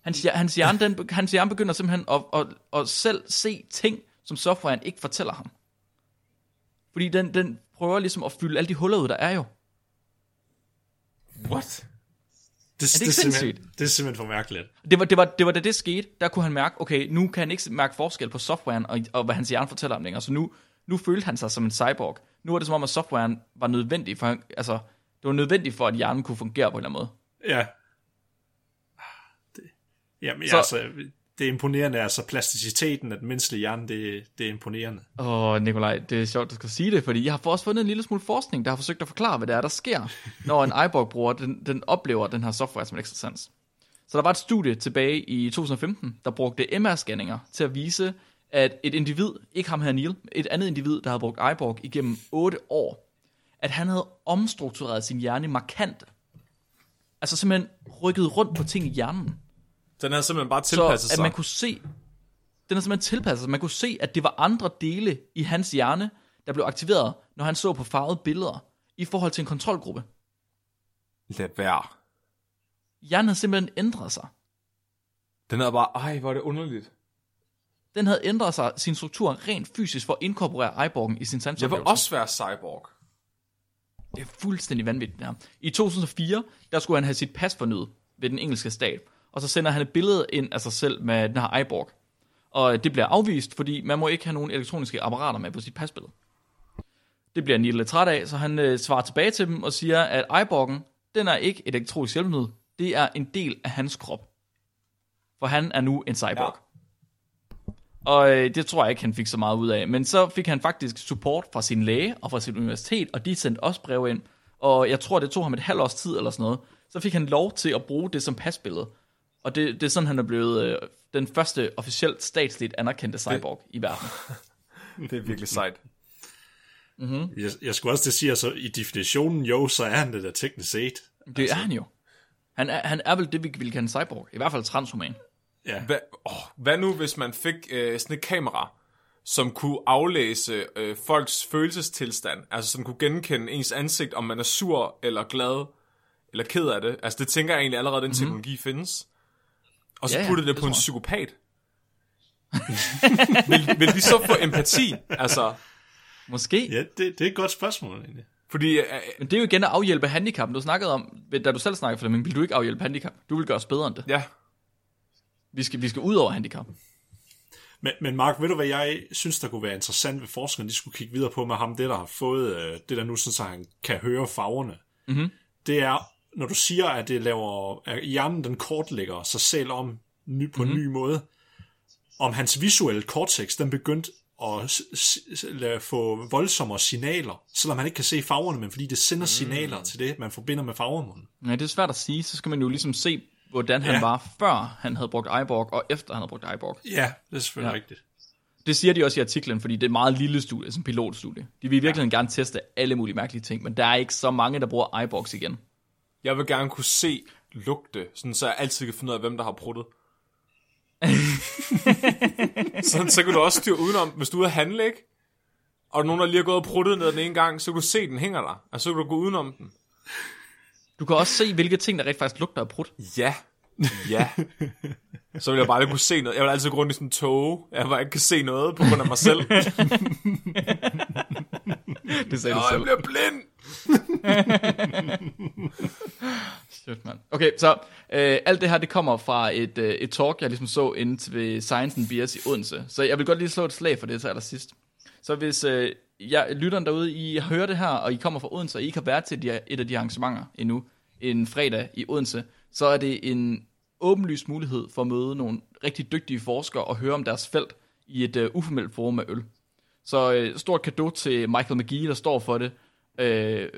Hans, hans, hjerne, den, hans hjerne begynder simpelthen at, at, at selv se ting, som softwaren ikke fortæller ham. Fordi den, den prøver ligesom at fylde alle de huller ud, der er jo. What? Det, ikke det, simpelthen, sindssygt? det er simpelthen for mærkeligt. Det var, det, var, det var da det skete, der kunne han mærke, okay, nu kan han ikke mærke forskel på softwaren og, og hvad hans hjerne fortæller om længere. Så nu, nu følte han sig som en cyborg. Nu er det som om, at softwaren var nødvendig for, altså, det var nødvendigt for, at hjernen kunne fungere på en eller anden måde. Ja. Det, jamen, så... altså, det imponerende er. Altså, plasticiteten af den menneskelige hjerne, det, det er imponerende. Åh, Nikolaj, det er sjovt, du skal sige det, fordi jeg har også fundet en lille smule forskning, der har forsøgt at forklare, hvad det er, der sker, når en iBook-bruger, den, den oplever den her software som en ekstra sans. Så der var et studie tilbage i 2015, der brugte MR-scanninger til at vise, at et individ, ikke ham her Neil, et andet individ, der havde brugt iBook igennem 8 år, at han havde omstruktureret sin hjerne markant. Altså simpelthen rykket rundt på ting i hjernen. Den havde simpelthen bare Så tilpasset at sig. man kunne se, den er simpelthen tilpasset sig. Man kunne se, at det var andre dele i hans hjerne, der blev aktiveret, når han så på farvede billeder, i forhold til en kontrolgruppe. Lad være. Hjernen havde simpelthen ændret sig. Den havde bare, ej, hvor er det underligt. Den havde ændret sig, sin struktur rent fysisk, for at inkorporere iBorgen i sin Jeg vil også være cyborg. Det er fuldstændig vanvittigt, det her. I 2004, der skulle han have sit pas fornyet ved den engelske stat, og så sender han et billede ind af sig selv med den her iBorg. Og det bliver afvist, fordi man må ikke have nogen elektroniske apparater med på sit pasbillede. Det bliver Neil lidt træt af, så han øh, svarer tilbage til dem og siger, at iBorgen, den er ikke et elektronisk hjælpemiddel, det er en del af hans krop. For han er nu en cyborg. Ja. Og øh, det tror jeg ikke, han fik så meget ud af. Men så fik han faktisk support fra sin læge og fra sit universitet, og de sendte også brev ind. Og jeg tror, det tog ham et halvt års tid eller sådan noget. Så fik han lov til at bruge det som pasbillede. Og det, det er sådan, han er blevet øh, den første officielt statsligt anerkendte cyborg i verden. Det er virkelig sejt. Jeg, jeg skulle også til at sige, altså, i definitionen, jo, så er han det der teknisk set. Det er han jo. Han er, han er vel det, vi vil kalde en cyborg. I hvert fald transhuman. Ja. Hvad, åh, hvad nu, hvis man fik øh, sådan et kamera, som kunne aflæse øh, folks følelsestilstand, altså som kunne genkende ens ansigt, om man er sur eller glad, eller ked af det. Altså det tænker jeg egentlig allerede, den teknologi mm-hmm. findes. Og så Ja, ja, ja, putte det, det på en psykopat. vil, vil de så få empati? Altså, Måske. Ja, det, det er et godt spørgsmål, egentlig. fordi øh, Men det er jo igen at afhjælpe handicap. Du snakkede om, da du selv snakkede, Flemming, vil du ikke afhjælpe handicap? Du vil gøre os bedre end det. ja, Vi skal, vi skal ud over handicap. Men, men Mark, ved du hvad jeg synes, der kunne være interessant ved forskerne, de skulle kigge videre på med ham, det der har fået, øh, det der nu sådan, så han kan høre farverne, mm-hmm. det er, når du siger, at det laver, at hjernen den kortlægger sig selv om ny, på mm-hmm. en ny måde, om hans visuelle cortex, den begyndte at s- s- få voldsommere signaler, selvom man ikke kan se farverne, men fordi det sender signaler til det, man forbinder med farvemunden. Ja, det er svært at sige. Så skal man jo ligesom se, hvordan han Ja. var, før han havde brugt iBorg, og efter han havde brugt iBorg. Ja, det er selvfølgelig Ja. ja. rigtigt. Det siger de også i artiklen, fordi det er et meget lille studie, som pilotstudie. De vil i virkeligheden gerne teste alle mulige mærkelige ting, men der er ikke så mange, der bruger iBox igen. Jeg vil gerne kunne se lugte, sådan så jeg altid kan finde ud af, hvem der har pruttet. sådan, så kan du også styre udenom, hvis du er ude at handle, ikke? Og nogen, der lige har gået og pruttet ned den ene gang, så kan du se, den hænger der. Og så kan du gå udenom den. Du kan også se, hvilke ting, der rent faktisk lugter af prut. Ja. Ja. Så vil jeg bare ikke kunne se noget. Jeg vil altid gå rundt i sådan en tog. Jeg bare ikke kan se noget på grund af mig selv. Det sagde Og du jeg selv. bliver blind. Shit, man. Okay, så øh, alt det her, det kommer fra et, øh, et talk, jeg ligesom så inde til ved Science and Beers i Odense. Så jeg vil godt lige slå et slag for det til allersidst. Så hvis øh, jeg, lytteren derude, I hører det her, og I kommer fra Odense, og I ikke har været til de, et af de arrangementer endnu, en fredag i Odense, så er det en åbenlyst mulighed for at møde nogle rigtig dygtige forskere og høre om deres felt i et øh, uformelt forum med øl. Så øh, stort kado til Michael McGee, der står for det. Øh,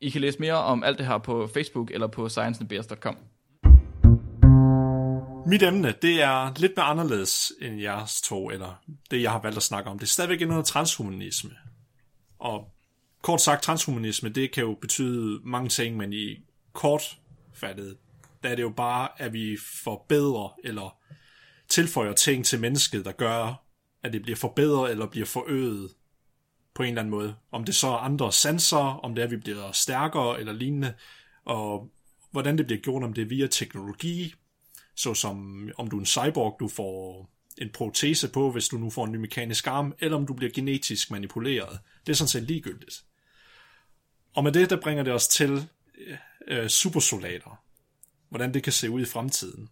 I kan læse mere om alt det her på Facebook eller på scienceandbeers.com. Mit emne, det er lidt mere anderledes end jeres to, eller det, jeg har valgt at snakke om. Det er stadigvæk noget transhumanisme. Og kort sagt, transhumanisme, det kan jo betyde mange ting, men i kortfattet, der er det jo bare, at vi forbedrer eller tilføjer ting til mennesket, der gør, at det bliver forbedret eller bliver forøget på en eller anden måde. Om det så er andre sanser, om det er, at vi bliver stærkere eller lignende, og hvordan det bliver gjort, om det er via teknologi, såsom om du er en cyborg, du får en protese på, hvis du nu får en ny mekanisk arm, eller om du bliver genetisk manipuleret. Det er sådan set ligegyldigt. Og med det, der bringer det os til øh, supersoldater. Hvordan det kan se ud i fremtiden.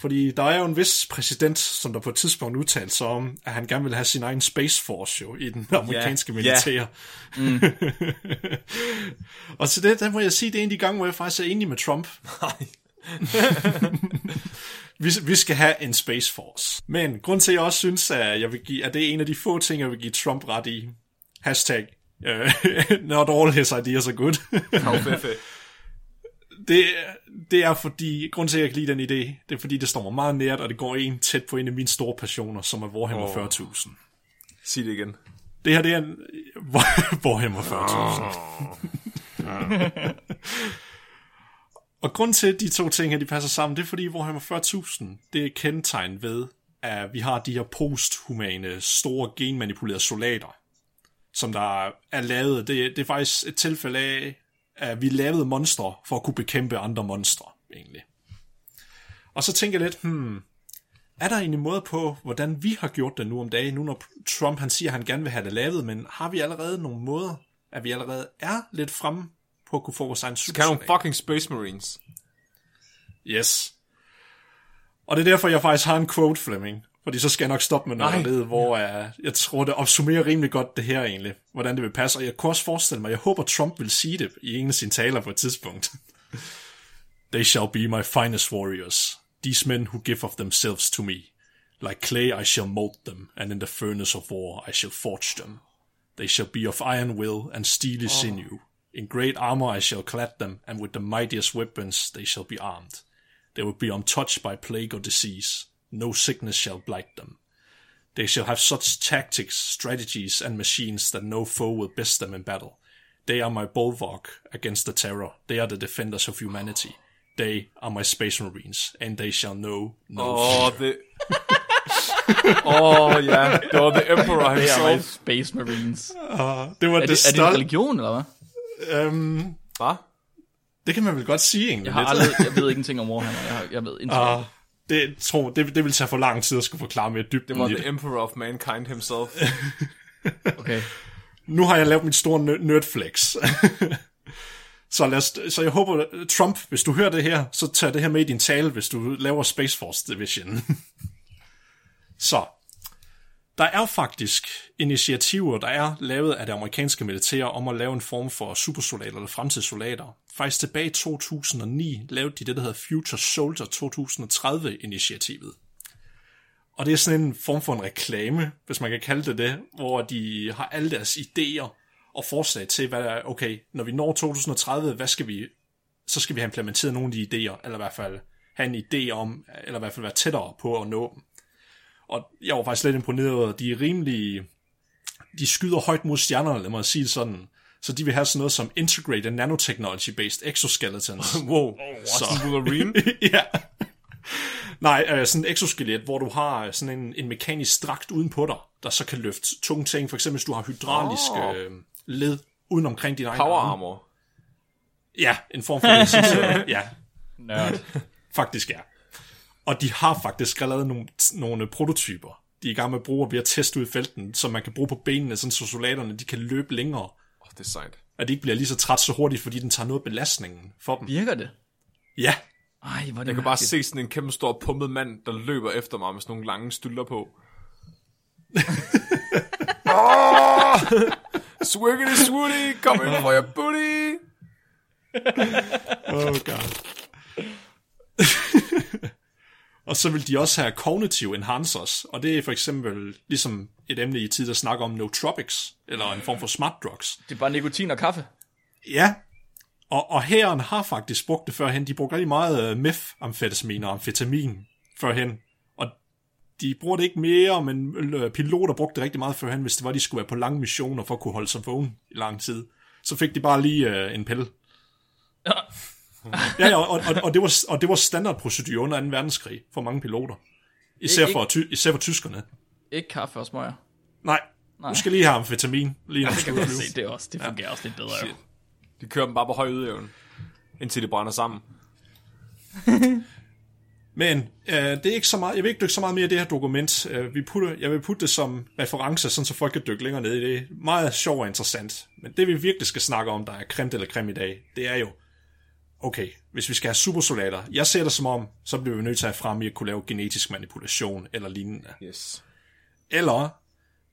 Fordi der er jo en vis præsident, som der på et tidspunkt udtalte sig om, at han gerne vil have sin egen Space Force jo, i den amerikanske Ja, militær. Mm. og så det, der må jeg sige, det er en af de gange, hvor jeg faktisk er enig med Trump. Nej. Vi, vi skal have en Space Force. Men grund til, at jeg også synes, at, jeg vil give, at det er en af de få ting, jeg vil give Trump ret i. Hashtag, uh, not all his ideas are good. Det, det er fordi, grund til, at jeg kan lide den idé, det er fordi, det står mig meget nært, og det går en tæt på en af mine store passioner, som er Warhammer oh. 40.000. Sig det igen. Det her, det er en Warhammer 40.000. og grund til, at de to ting her, de passer sammen, det er fordi Warhammer 40.000, det er kendetegn ved, at vi har de her posthumane, store genmanipulerede soldater, som der er lavet. Det, det er faktisk et tilfælde af, at vi lavede monstre for at kunne bekæmpe andre monstre, egentlig. Og så tænker jeg lidt, hmm, er der en måde på, hvordan vi har gjort det nu om dagen, nu når Trump han siger, at han gerne vil have det lavet, men har vi allerede nogle måder, at vi allerede er lidt fremme på at kunne få vores egen Skal nogle fucking Space Marines. Yes. Og det er derfor, jeg faktisk har en quote, Fleming. Fordi så skal jeg nok stoppe med noget led, hvor jeg, jeg tror, det opsummerer rimelig godt det her egentlig, hvordan det vil passe. Og jeg kunne også forestille mig, jeg håber, Trump vil sige det i en af sine taler på et tidspunkt. They shall be my finest warriors, these men who give of themselves to me. Like clay I shall mold them, and in the furnace of war I shall forge them. They shall be of iron will and steely sinew. In great armor I shall clad them, and with the mightiest weapons they shall be armed. They will be untouched by plague or disease. No sickness shall blight them. They shall have such tactics, strategies, and machines that no foe will best them in battle. They are my bulwark against the terror. They are the defenders of humanity. They are my space marines, and they shall know no Åh, oh, det... Åh, oh, ja. Det var The Emperor Det er my. Space Marines. Det var Er det, det, er det en stolt. religion, eller hvad? Øhm, Hvad? det kan man vel godt sige, egentlig. Jeg har lidt. aldrig, jeg ved ingenting om Warhammer. Jeg, har, jeg ved ingenting. om Ah, det, tror, det, det vil tage for lang tid at skulle forklare mere dybt Det var The det. Emperor of Mankind himself. Okay. Nu har jeg lavet mit store nerdflex. så, lad os, så jeg håber, Trump, hvis du hører det her, så tag det her med i din tale, hvis du laver Space Force Division. så, der er faktisk initiativer, der er lavet af det amerikanske militær om at lave en form for supersoldater eller fremtidssoldater. Faktisk tilbage i 2009 lavede de det, der hedder Future Soldier 2030-initiativet. Og det er sådan en form for en reklame, hvis man kan kalde det det, hvor de har alle deres idéer og forslag til, hvad der er, okay, når vi når 2030, hvad skal vi, så skal vi have implementeret nogle af de idéer, eller i hvert fald have en idé om, eller i hvert fald være tættere på at nå dem. Og jeg var faktisk lidt imponeret over, de er rimelig, de skyder højt mod stjernerne, lad mig sige det sådan. Så de vil have sådan noget som Integrated Nanotechnology-based Exoskeletons. Wow. Så- Sådan en Wolverine. ja. Nej, øh, sådan et exoskelet, hvor du har sådan en, en mekanisk dragt uden på dig, der så kan løfte tunge ting. For eksempel, hvis du har hydrauliske Åh. øh, led uden omkring din egen Power arme. armor. Ja, en form for det, synes. Ja, Nørd. faktisk ja. Og de har faktisk lavet nogle, nogle prototyper, de er i gang med at bruge ved at teste ud i felten, som man kan bruge på benene, sådan så soldaterne de kan løbe længere, oh, det er sejt. at de ikke bliver lige så træt så hurtigt, fordi den tager noget af belastningen for dem. Virker det? Ja, Ej, hvor det Jeg kan bare se sådan en kæmpe stor pumpet mand, der løber efter mig med sådan nogle lange stylter på. oh! Swiggity swooty, come in for your booty! Oh god. og så vil de også have cognitive enhancers, og det er for eksempel ligesom et emne i tid, der snakker om nootropics, eller en form for smart drugs. Det er bare nikotin og kaffe. Ja, og, og herren har faktisk brugt det førhen. De brugte rigtig meget uh, meth-amfetamin og amfetamin førhen, og de bruger det ikke mere, men øh, piloter brugte det rigtig meget førhen, hvis det var, de skulle være på lange missioner for at kunne holde sig vågen i lang tid. Så fik de bare lige uh, en pille. Ja. Ja, ja og, og, og, det var, og det var standardprocedur under 2. verdenskrig for mange piloter. Især for, ty, især for tyskerne. Ikke kaffe og smøger. Nej, Nej, du skal lige have amfetamin, lige du Det kan man se, det, også, det fungerer også lidt bedre. Jo. De kører dem bare på høj ydeevne, indtil de brænder sammen. Men øh, det er ikke så meget, jeg vil ikke dykke så meget mere i det her dokument. Øh, vi putter, jeg vil putte det som reference, sådan så folk kan dykke længere ned i det. Meget sjovt og interessant. Men det vi virkelig skal snakke om, der er creme eller creme i dag, det er jo, okay, hvis vi skal have supersoldater, jeg ser det som om, så bliver vi nødt til at frem i at kunne lave genetisk manipulation eller lignende. Yes. Eller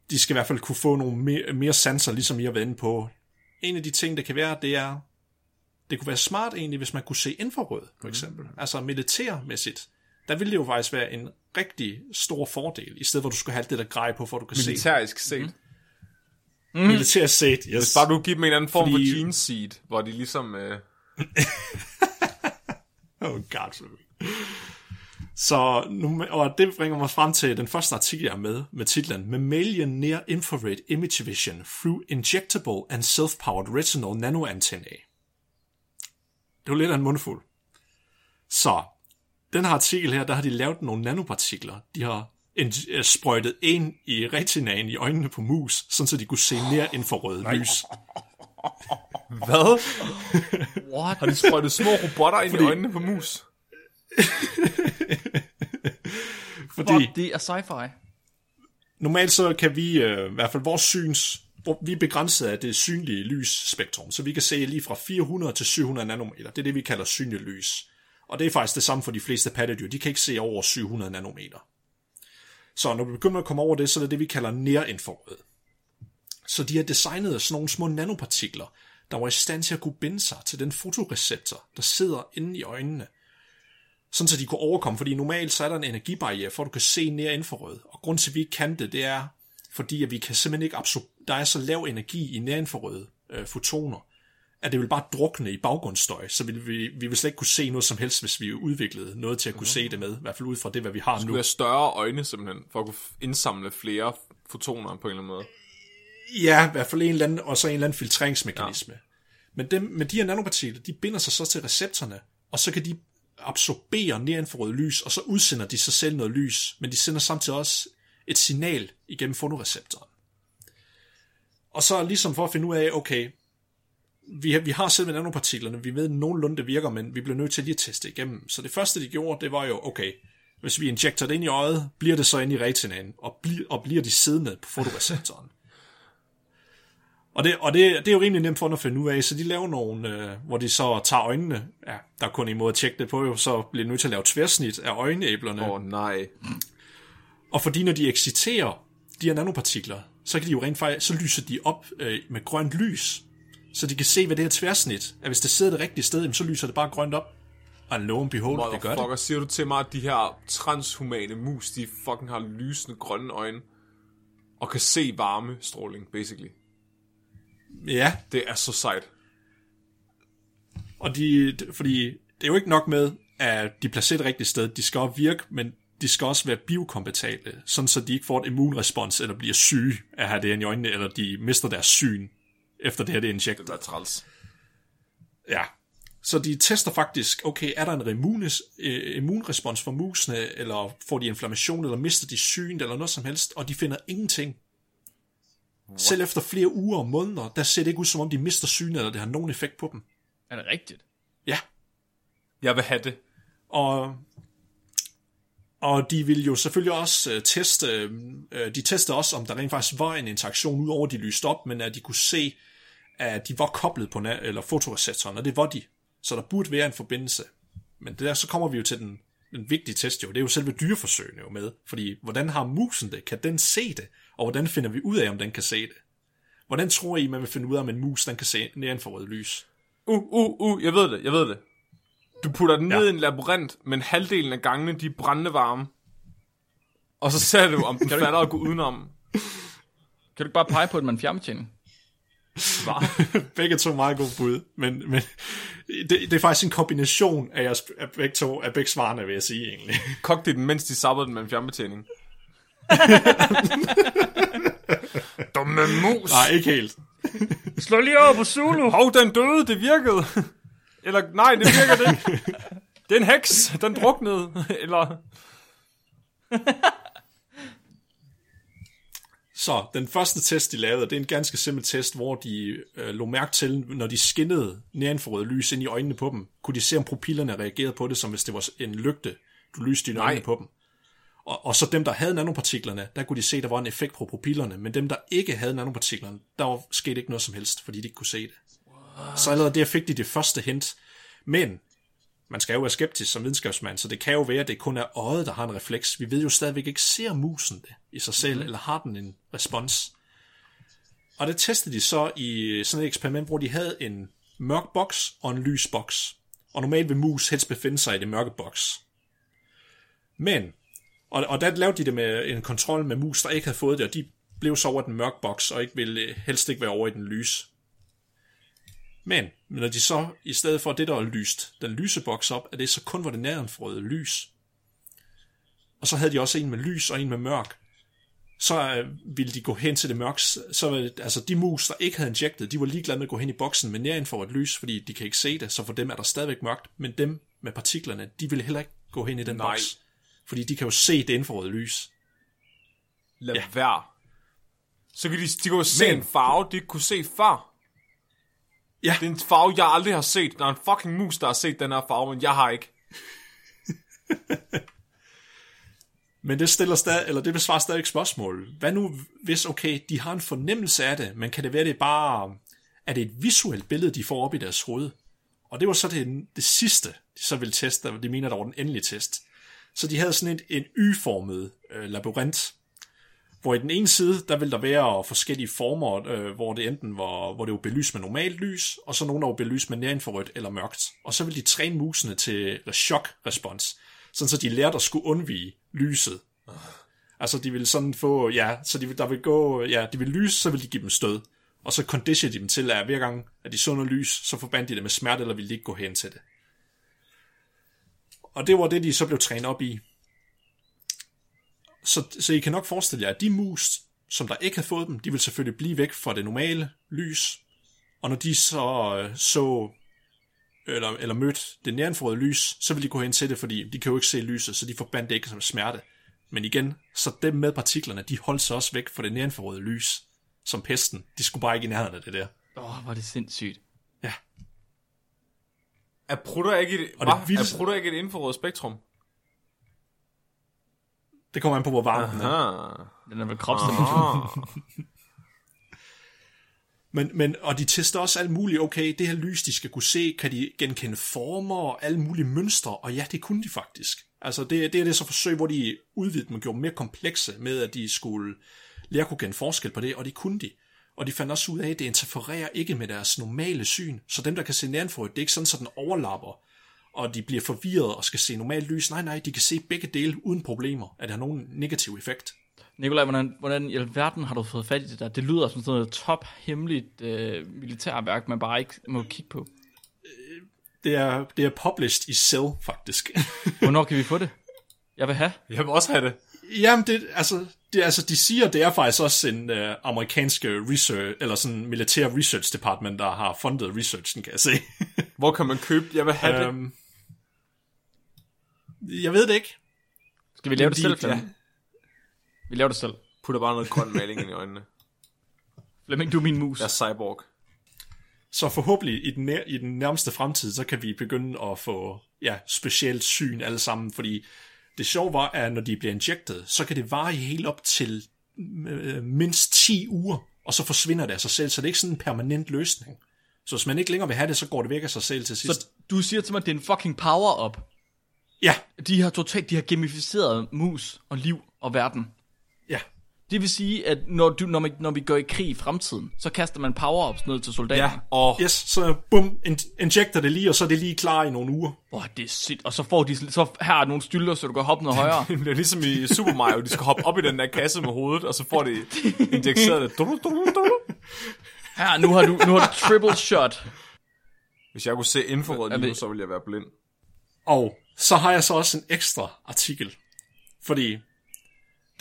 de skal i hvert fald kunne få nogle mere, mere sanser, ligesom I har været inde på. En af de ting, der kan være, det er, det kunne være smart egentlig, hvis man kunne se infrarød, for eksempel. Mm. Altså militærmæssigt. Der ville det jo faktisk være en rigtig stor fordel, i stedet hvor du skulle have alt det der grej på, for at du kan se. Militærisk set. Mm. Militær set, yes. Hvis bare du giver dem en anden form Fordi- for gene seed, hvor de ligesom... Øh, Oh god. Så nu, og det bringer mig frem til den første artikel, jeg er med, med titlen Mammalian Near Infrared Image Vision Through Injectable and Self-Powered Retinal Nanoantennae. Det var lidt af en mundfuld. Så, den her artikel her, der har de lavet nogle nanopartikler. De har en, øh, sprøjtet ind i retinaen i øjnene på mus, sådan så de kunne se nær infrarøde lys. hvad? What? Har de sprøjtet små robotter ind i øjnene på mus? Fordi, Fuck, det er sci-fi. normalt så kan vi, øh, i hvert fald vores syns, hvor vi er begrænset af det synlige lysspektrum, så vi kan se lige fra 400 til 700 nanometer. Det er det, vi kalder synligt lys. Og det er faktisk det samme for de fleste pattedyr. De kan ikke se over 700 nanometer. Så når vi begynder at komme over det, så er det det, vi kalder nærinfrarød. Så de har designet sådan nogle små nanopartikler, der var i stand til at kunne binde sig til den fotoreceptor, der sidder inde i øjnene. Sådan så de kunne overkomme, fordi normalt så er der en energibarriere, for at du kan se nær infrarød. Og grund til, at vi ikke kan det, det er, fordi at vi kan simpelthen ikke absor- der er så lav energi i nærinfrarøde øh, fotoner, at det vil bare drukne i baggrundsstøj, så vil vi, vi vil slet ikke kunne se noget som helst, hvis vi udviklede noget til at kunne se det med, i hvert fald ud fra det, hvad vi har nu. Du har større øjne simpelthen, for at kunne indsamle flere fotoner på en eller anden måde. Ja, i hvert fald en eller anden, og så en eller anden filtreringsmekanisme. Ja. Men, dem, men de her nanopartikler, de binder sig så til receptorerne, og så kan de absorbere nerinfrarødt lys, og så udsender de sig selv noget lys, men de sender samtidig også et signal igennem fotoreceptoren. Og så ligesom for at finde ud af, okay, vi har, vi har selv nanopartiklerne, vi ved nogenlunde det virker, men vi bliver nødt til lige at teste igennem. Så det første, de gjorde, det var jo, okay, hvis vi injekter det ind i øjet, bliver det så ind i retinaen, og, bli, og bliver de siddende på fotoreceptoren. Og, det, og det, det er jo rimelig nemt for at finde ud af, så de laver nogle, øh, hvor de så tager øjnene, ja, der er kun en måde at tjekke det på, jo, så bliver de nødt til at lave tværsnit af øjenæblerne. Åh oh, nej. Og fordi når de exciterer de her nanopartikler, så kan de jo rent faktisk, så lyser de op øh, med grønt lys, så de kan se, hvad det her tværsnit er. Hvis det sidder det rigtige sted, så lyser det bare grønt op. Og lo and behold, det gør det. Motherfucker, siger du til mig, at de her transhumane mus, de fucking har lysende grønne øjne, og kan se varmestråling, basically. Ja, Det er så sejt. og de, fordi det er jo ikke nok med, at de placerer det rigtige sted. De skal også virke, men de skal også være biokompatible, sådan så de ikke får et immunrespons, eller bliver syge af at have det i øjnene, eller de mister deres syn, efter det her det er injektet. Det er træls. Ja. Så de tester faktisk, okay, er der en immunes, øh, immunrespons for musene, eller får de inflammation, eller mister de syn, eller noget som helst, og de finder ingenting. What? Selv efter flere uger og måneder, der ser det ikke ud, som om de mister synet, eller det har nogen effekt på dem. Er det rigtigt? Ja, Jeg vil have det. og, og de vil jo selvfølgelig også øh, teste, øh, de testede også, om der rent faktisk var en interaktion, udover de lyste op, men at de kunne se, at de var koblet på na- eller fotoreceptoren, og det var de. Så der burde være en forbindelse. Men det der, så kommer vi jo til den, den vigtige test jo, det er jo selve dyreforsøgene jo med, fordi hvordan har musen det? Kan den se det? Og hvordan finder vi ud af, om den kan se det? Hvordan tror I, man vil finde ud af, om en mus, den kan se nedenfor lys? Uh, uh, uh, jeg ved det, jeg ved det. Du putter den ned Ja. i en labyrint, men halvdelen af gangene, de er brændende varme. Og så ser du, om den fatter at gå udenom. Kan du ikke bare pege på, at man fjernbetjening? begge to meget gode bud, men, men det, det er faktisk en kombination af, jeres, af begge to, af begge svarene, vil jeg sige egentlig. Kogte de den, mens de sappede den med en fjernbetjening. Dumme mus! Nej, ikke helt. Slå lige over på Zulu! Hov, den døde, det virkede. Eller, nej, det virker det ikke. Det er en heks, den druknede. Eller, Så den første test, de lavede, det er en ganske simpel test, hvor de øh, lå mærke til, når de skinnede nedanforrøde lys ind i øjnene på dem, kunne de se, om pupillerne reagerede på det, som hvis det var en lygte, du lyste dine øjne på dem. Og, og så dem, der havde nanopartiklerne, der kunne de se, at der var en effekt på pupillerne, men dem, der ikke havde nanopartiklerne, der var, skete ikke noget som helst, fordi de ikke kunne se det. Så allerede der fik de det første hint. Men man skal jo være skeptisk som videnskabsmand, så det kan jo være, at det kun er øjet, der har en refleks. Vi ved jo stadigvæk ikke, ser musen det i sig selv, mm. eller har den en respons. Og det testede de så i sådan et eksperiment, hvor de havde en mørk boks og en lys boks. Og normalt vil mus helst befinde sig i det mørke boks. Men, og, og der lavede de det med en kontrol med mus, der ikke havde fået det, og de blev så over den mørke boks, og ikke ville helst ikke være over i den lys. Men når de så, i stedet for det, der er lyst, den lyse boks op, er det så kun, hvor det nærenfrøde lys. Og så havde de også en med lys og en med mørk. Så øh, ville de gå hen til det mørk. Så altså de mus, der ikke havde injektet, de var ligeglade med at gå hen i boksen med nærenfor et lys, fordi de kan ikke se det, så for dem er der stadigvæk mørkt. Men dem med partiklerne, de ville heller ikke gå hen i den Nej. boks. Fordi de kan jo se det infrarøde lys. Lad Ja. være. Så kan de, de kunne se Men- en farve, de ikke kunne se før. Ja. Det er en farve, jeg aldrig har set. Der er en fucking mus, der har set den her farve, men jeg har ikke. Men det stiller stadig, eller det besvarer stadig spørgsmål. Hvad nu, hvis, okay, de har en fornemmelse af det, men kan det være, det er bare, er det et visuelt billede, de får op i deres hoved? Og det var så det, det sidste, de så ville teste, og de mener, der var den endelige test. Så de havde sådan et, en Y-formet øh, labyrint, hvor i den ene side, der ville der være forskellige former, øh, hvor det enten var, hvor det var belyst med normalt lys, og så nogle, der var belyst med nærinfrarødt eller mørkt. Og så ville de træne musene til chok-respons, sådan så de lærte at skulle undvige lyset. Altså, de vil sådan få, ja, så de vil, der vil gå, ja, de vil lyse, så vil de give dem stød. Og så conditioner de dem til, at hver gang, at de så noget lys, så forbandt de det med smerte, eller vil de ikke gå hen til det. Og det var det, de så blev trænet op i. Så, så I kan nok forestille jer, at de mus, som der ikke havde fået dem, de vil selvfølgelig blive væk fra det normale lys. Og når de så øh, så eller, eller mødte det nærinfrøde lys, så vil de gå hen til det, fordi de kan jo ikke se lyset, så de forbandt det ikke som smerte. Men igen, så dem med partiklerne, de holdt sig også væk fra det nærinfrarøde lys, som pesten. De skulle bare ikke i nærheden af det der. Åh, oh, er det sindssygt. Ja. Er prutter ikke et, Og det vildeste- er prutter ikke et infrarødt spektrum? Det kommer an på, hvor varmt den er. Ah. Den er vel kropstemperatur. Men, men, og de tester også alt muligt. Okay, det her lys, de skal kunne se, kan de genkende former og alle mulige mønstre? Og ja, det kunne de faktisk. Altså, det, det er det så forsøg, hvor de udvidede dem og gjorde dem mere komplekse med, at de skulle lære at kunne kende forskel på det, og det kunne de. Og de fandt også ud af, at det interfererer ikke med deres normale syn. Så dem, der kan se nærenfrø, det er ikke sådan, så den overlapper, og de bliver forvirret og skal se normalt lys. Nej, nej, de kan se begge dele uden problemer, at det har nogen negativ effekt. Nikolaj, hvordan, hvordan i alverden har du fået fat i det der? Det lyder som sådan noget top hemmeligt øh, militærværk, man bare ikke må kigge på. Det er, det er published i Cell, faktisk. Hvornår kan vi få det? Jeg vil have. Jeg vil også have det. Jamen, det, altså, det, altså, de siger, det er faktisk også en uh, amerikansk research, eller sådan militær research department, der har fundet researchen, kan jeg se. Hvor kan man købe? Jeg vil have det. um, jeg ved det ikke. Skal vi lave det De- selv, ja. Vi laver det selv. Putter bare noget grøn maling ind i øjnene. Flemming, du er min mus. Jeg er cyborg. Så forhåbentlig i den, nær, i den nærmeste fremtid, så kan vi begynde at få ja, specielt syn alle sammen, fordi det sjove var, at når de bliver injektet, så kan det vare helt op til øh, mindst 10 uger, og så forsvinder det af sig selv, så det er ikke sådan en permanent løsning. Så hvis man ikke længere vil have det, så går det væk af sig selv til sidst. Så du siger til mig, at det er en fucking power-up. Ja, De har totalt, de har gamificeret mus og liv og verden. Ja. Det vil sige, at når, du, når, man, når vi går i krig i fremtiden, så kaster man power-ups ned til soldater. Ja, og Yes, så bum, in- injekter det lige, og så er det lige klar i nogle uger. Åh, oh, det er sygt. Og så får de, så her er nogle stylter, så du kan hoppe noget højere. det bliver ligesom i Super Mario. De skal hoppe op i den der kasse med hovedet, og så får de injiceret det. Du, du, du. Her, nu har du, nu har du triple shot. Hvis jeg kunne se infrarødt Er lige nu, det- så ville jeg være blind. Og så har jeg så også en ekstra artikel, fordi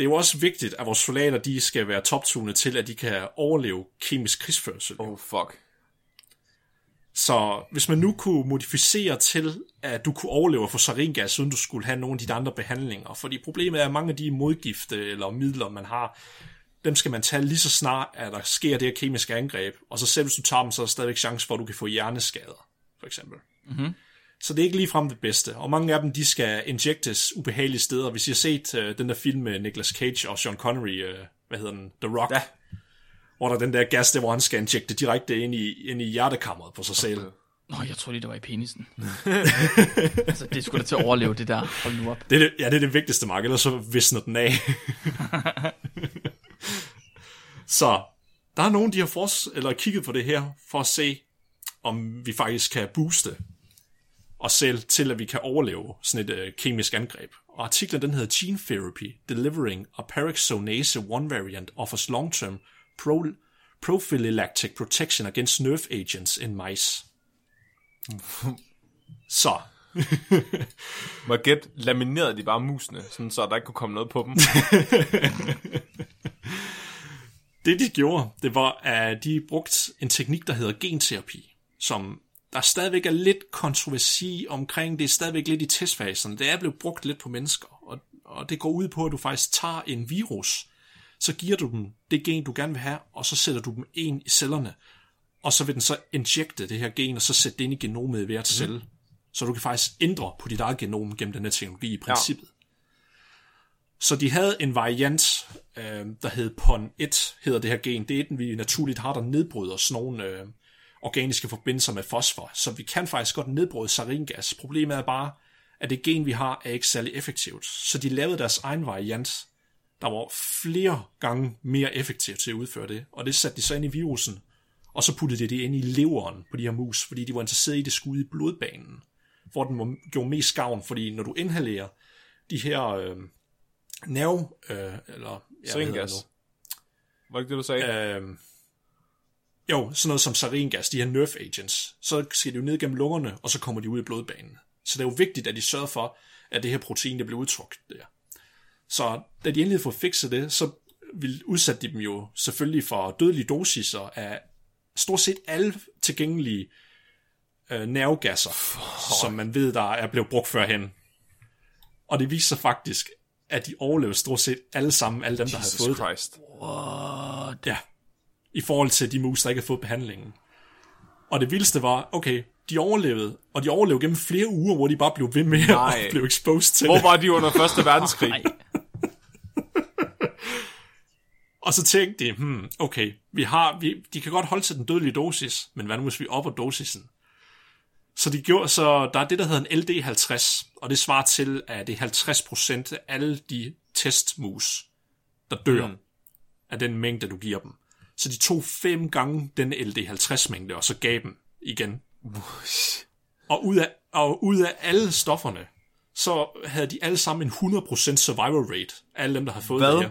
det er jo også vigtigt, at vores soldater de skal være toptunet til, at de kan overleve kemisk krigsførsel. Oh, fuck. Så hvis man nu kunne modificere til, at du kunne overleve få saringas, uden du skulle have nogle af de andre behandlinger. Fordi problemet er, at mange af de modgifte eller midler, man har, dem skal man tage lige så snart, at der sker det her kemiske angreb. Og så selv hvis du tager dem, så er der stadigvæk chance for, at du kan få hjerneskader, for eksempel. Mm-hmm. Så det er ikke ligefrem det bedste. Og mange af dem, de skal injektes ubehagelige steder. Hvis I har set uh, den der film med Nicolas Cage og Sean Connery, uh, hvad hedder den? The Rock. Ja. Hvor der er den der gas, der hvor han skal injekte direkte ind i, ind i hjertekammeret på sig selv. Nå, jeg tror lige, det var i penisen. altså, det skulle da til at overleve det der. Hold nu op. Det er det, ja, det er det vigtigste, Mark, ellers så visner den af. så der er nogen, de har fors- eller kigget på det her, for at se, om vi faktisk kan booste os selv til, at vi kan overleve sådan et øh, kemisk angreb. Og artiklen den hedder Gene Therapy, Delivering a Parexonase One Variant Offers Long-Term pro- Prophylactic Protection Against Nerve Agents in Mice. Så, Må gætte, laminerede de bare musene, sådan så der ikke kunne komme noget på dem? det de gjorde, det var, at de brugte en teknik, der hedder genterapi, som der stadigvæk er lidt kontroversi omkring, det er stadigvæk lidt i testfasen. Det er blevet brugt lidt på mennesker, og, og det går ud på, at du faktisk tager en virus, så giver du dem det gen, du gerne vil have, og så sætter du dem ind i cellerne, og så vil den så injekte det her gen, og så sætte det ind i genomet i hvert celle. Så du kan faktisk ændre på dit eget genom gennem den her teknologi i princippet. Ja. Så de havde en variant, øh, der hed PON1, hedder det her gen. Det er den, vi naturligt har, der nedbryder sådan nogle øh, organiske forbindelser med fosfor. Så vi kan faktisk godt nedbryde saringas. Problemet er bare, at det gen, vi har, er ikke særlig effektivt. Så de lavede deres egen variant, der var flere gange mere effektivt til at udføre det. Og det satte de så ind i virusen, og så puttede de det ind i leveren på de her mus, fordi de var interesseret i, at det skulle i blodbanen, hvor den gjorde mest gavn, fordi når du inhalerer de her øh, nerve, øh, eller... Hvad nu? Var det ikke det, du sagde? Øh, jo, sådan noget som saringas, de her nerve agents, så skal de jo ned gennem lungerne, og så kommer de ud i blodbanen. Så det er jo vigtigt, at de sørger for, at det her protein, der bliver udtrykt der. Så da de endelig får fikset det, så vil udsætte de dem jo selvfølgelig for dødelige dosiser af stort set alle tilgængelige øh, nervegasser, som man ved, der er blevet brugt førhen. Og det viser sig faktisk, at de overlever stort set alle sammen, alle dem, der har Jesus fået det. Christ. Ja, i forhold til de mus, der ikke har fået behandlingen. Og det vildeste var, okay, de overlevede, og de overlevede gennem flere uger, hvor de bare blev ved med Nej. at blive exposed til Hvor det. var de under Første Verdenskrig? Nej. Og så tænkte de, hmm, okay, vi har, vi, de kan godt holde til den dødelige dosis, men hvad nu hvis vi opper dosisen? Så, de gjorde, så der er det, der hedder en LD50, og det svarer til, at det er 50% af alle de testmus, der dør mm. af den mængde, du giver dem. Så de tog fem gange den LD50-mængde, og så gav dem igen. Og ud af, og ud af alle stofferne, så havde de alle sammen en 100% survival rate, alle dem, der havde fået Hvad? det her.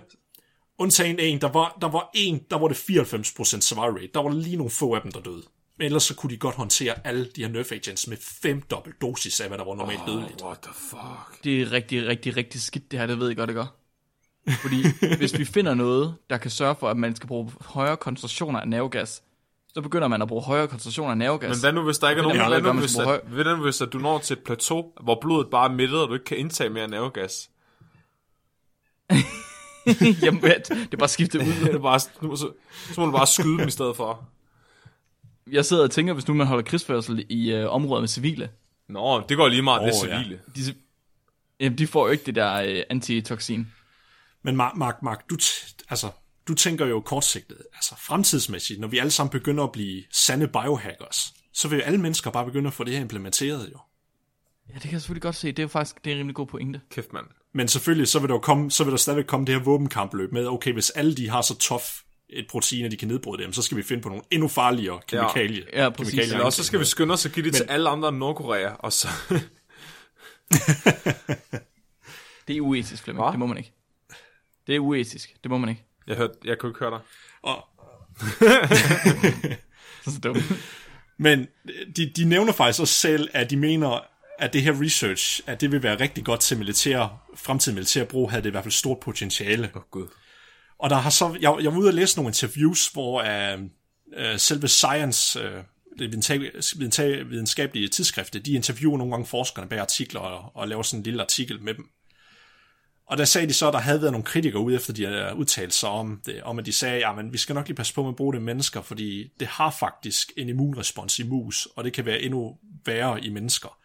Undtagen en, der var, der var en, der var det 94% survival rate. Der var lige nogle få af dem, der døde. Men ellers så kunne de godt håndtere alle de her nerve agents med fem dobbelt dosis af, hvad der var normalt dødeligt. What the fuck? Det er rigtig, rigtig, rigtig skidt det her, det ved jeg godt, det gør. Fordi hvis vi finder noget, der kan sørge for, at man skal bruge højere koncentrationer af nervegas, så begynder man at bruge højere koncentrationer af nervegas. Men hvad nu, hvis der ikke er nogen... Hvad nu, hvis, at, hvad nu, hvis at du når til et plateau, hvor blodet bare er mættet, og du ikke kan indtage mere nervegas? Jamen, det er bare skiftet ud. Det er bare, nu, så, så må du bare skyde dem i stedet for. Jeg sidder og tænker, hvis nu man holder krigsførsel i øh, områder med civile, Nå, det går lige meget, det er Åh, ja. civile. de, jamen, de får jo ikke det der øh, antitoksin. Men Mark, Mark, Mark du, t- altså, du tænker jo kortsigtet. Altså fremtidsmæssigt, når vi alle sammen begynder at blive sande biohackers, så vil alle mennesker bare begynde at få det her implementeret jo. Ja, det kan jeg selvfølgelig godt se. Det er jo faktisk det er en rimelig god pointe. Kæft, mand. Men selvfølgelig, så vil der jo komme, så vil der stadigvæk komme det her våbenkampløb med, okay, hvis alle de har så tough et protein, at de kan nedbryde dem, så skal vi finde på nogle endnu farligere kemikalier. Ja, præcis. kemikalier. Også så skal vi skynde os og give det til alle andre end Nordkorea, og så... Det er uetisk, Flemming. Det må man ikke. Det er uetisk. Det må man ikke. jeg, hørte, jeg kunne ikke høre dig. Og, Så er dumt. Men de, de nævner faktisk også selv, at de mener, at det her research, at det vil være rigtig godt til militær, fremtidig militær brug, havde det i hvert fald stort potentiale. Åh, oh, gud. Og der har så, jeg, jeg var ude og læse nogle interviews, hvor uh, uh, selve Science, uh, det videnskab- videnskab- videnskabelige tidsskrifter, de interviewer nogle gange forskerne bag artikler og, og laver sådan en lille artikel med dem. Og der sagde de så, at der havde været nogle kritikere ude efter, de havde udtalt sig om det, om at de sagde, at vi skal nok lige passe på med at bruge det i mennesker, fordi det har faktisk en immunrespons i mus, og det kan være endnu værre i mennesker.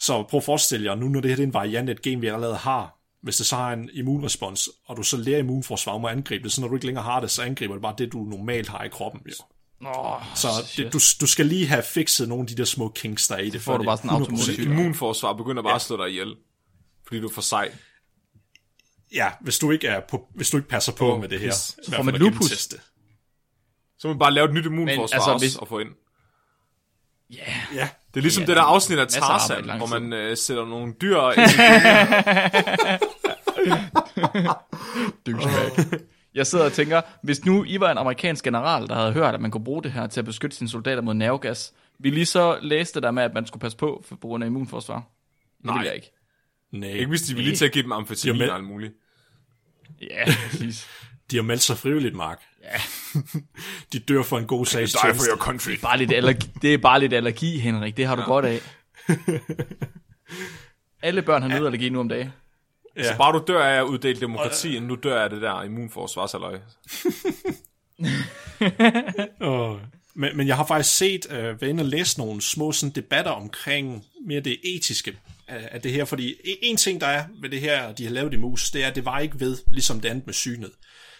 Så prøv at forestille jer, nu når det her det er en variant af et gen, vi allerede har, hvis det så har en immunrespons, og du så lærer immunforsvar om at angribe det, så når du ikke længere har det, så angriber det bare det, du normalt har i kroppen. Jo. Oh, Så det, du, du skal lige have fikset nogle af de der små kinks, der er i det. får før du bare sådan en 100% automatisk- Immunforsvar begynder bare ja. at slå dig ihjel. Fordi du er for sej. Ja, hvis du ikke, er på, hvis du ikke passer på Åh, med det her. pis. hvert får man lupus. gennemteste. Så må man bare lave et nyt immunforsvar altså, også hvis- og få ind. yeah. Ja, Det er ligesom Ja, det der afsnit af Tarzan, hvor man øh, sætter nogle dyr ind i. Jeg sidder og tænker, hvis nu I var en amerikansk general, der havde hørt, at man kunne bruge det her til at beskytte sine soldater mod nervegas, ville I så læse det der med, at man skulle passe på for af immunforsvar? Nej. Det Nej. vil jeg ikke. Nej. Ikke hvis de vil lige til at give dem amfetamin De med- og alt muligt. Ja, præcis. De har meldt sig frivilligt, Mark. Ja. de dør for en god sags Die for your country. Bare lidt allergi, det er bare lidt allergi, Henrik. Det har du ja. godt af. Alle børn har nødallergi nu om dagen. Ja. Så bare du dør af at uddele demokrati, inden du dør af det der immunforsvarsaløj. Og, men, men jeg har faktisk set, øh, været inde og læse nogle små sådan, debatter omkring mere det etiske af, af det her, fordi en, ting, der er ved det her, de har lavet i mus, det er, at det var ikke ved, ligesom det andet med synet.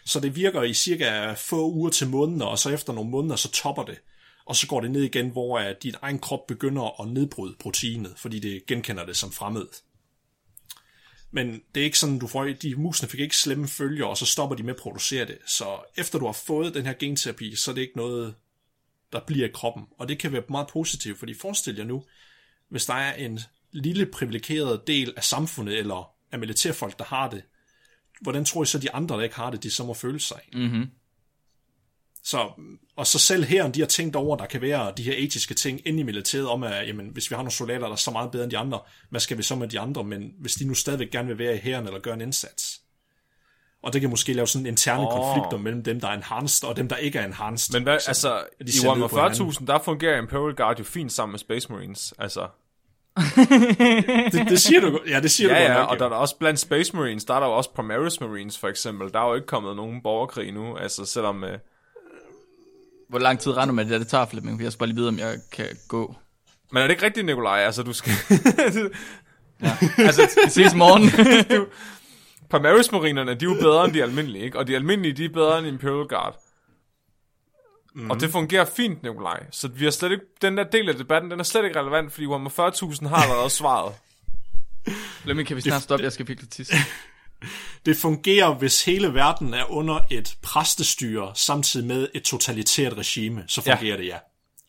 Så det virker i cirka få uger til måneder, og så efter nogle måneder, så topper det. Og så går det ned igen, hvor at din egen krop begynder at nedbryde proteinet, fordi det genkender det som fremmed. Men det er ikke sådan, du får, de musene fik ikke slemme følger, og så stopper de med at producere det. Så efter du har fået den her genterapi, så er det ikke noget, der bliver i kroppen. Og det kan være meget positivt, fordi forestil jer nu, hvis der er en lille privilegeret del af samfundet, eller af militærfolk, der har det, hvordan tror I så, de andre, der ikke har det, de så må føle sig? Mm-hmm. Så, og så selv her, de har tænkt over, der kan være de her etiske ting inde i militæret om, at jamen, hvis vi har nogle soldater, der er så meget bedre end de andre, hvad skal vi så med de andre? Men hvis de nu stadigvæk gerne vil være i hæren eller gøre en indsats. Og det kan måske lave sådan interne oh. konflikter mellem dem, der er enhanced, og dem, der ikke er enhanced. Men hvad, Så altså, de i Warhammer på hinanden. 40.000, der fungerer Imperial Guard jo fint sammen med Space Marines. Altså, det, det siger du godt. Ja, det siger ja, du godt ja, nok, og jo. der er der også blandt Space Marines, der er der jo også Primaris Marines for eksempel. Der er jo ikke kommet nogen borgerkrig nu, altså selvom... Øh, Hvor lang tid regner du med, at det tager, Flemming? Jeg skal bare lige vide, om jeg kan gå. men er det ikke rigtigt, Nikolaj? Altså, du skal... Altså, vi ses i morgen. Primaris Marinerne, de er jo bedre end de almindelige, ikke? Og de almindelige, de er bedre end Imperial Guard. Mm. Og det fungerer fint, Nikolaj. Så vi har slet ikke, den der del af debatten, den er slet ikke relevant, fordi Warhammer 40.000 har allerede svaret. Flemming, kan vi snart stoppe? Jeg skal virkelig tisse. Det fungerer, hvis hele verden er under et præstestyre, samtidig med et totalitært regime, så Ja. fungerer det, ja.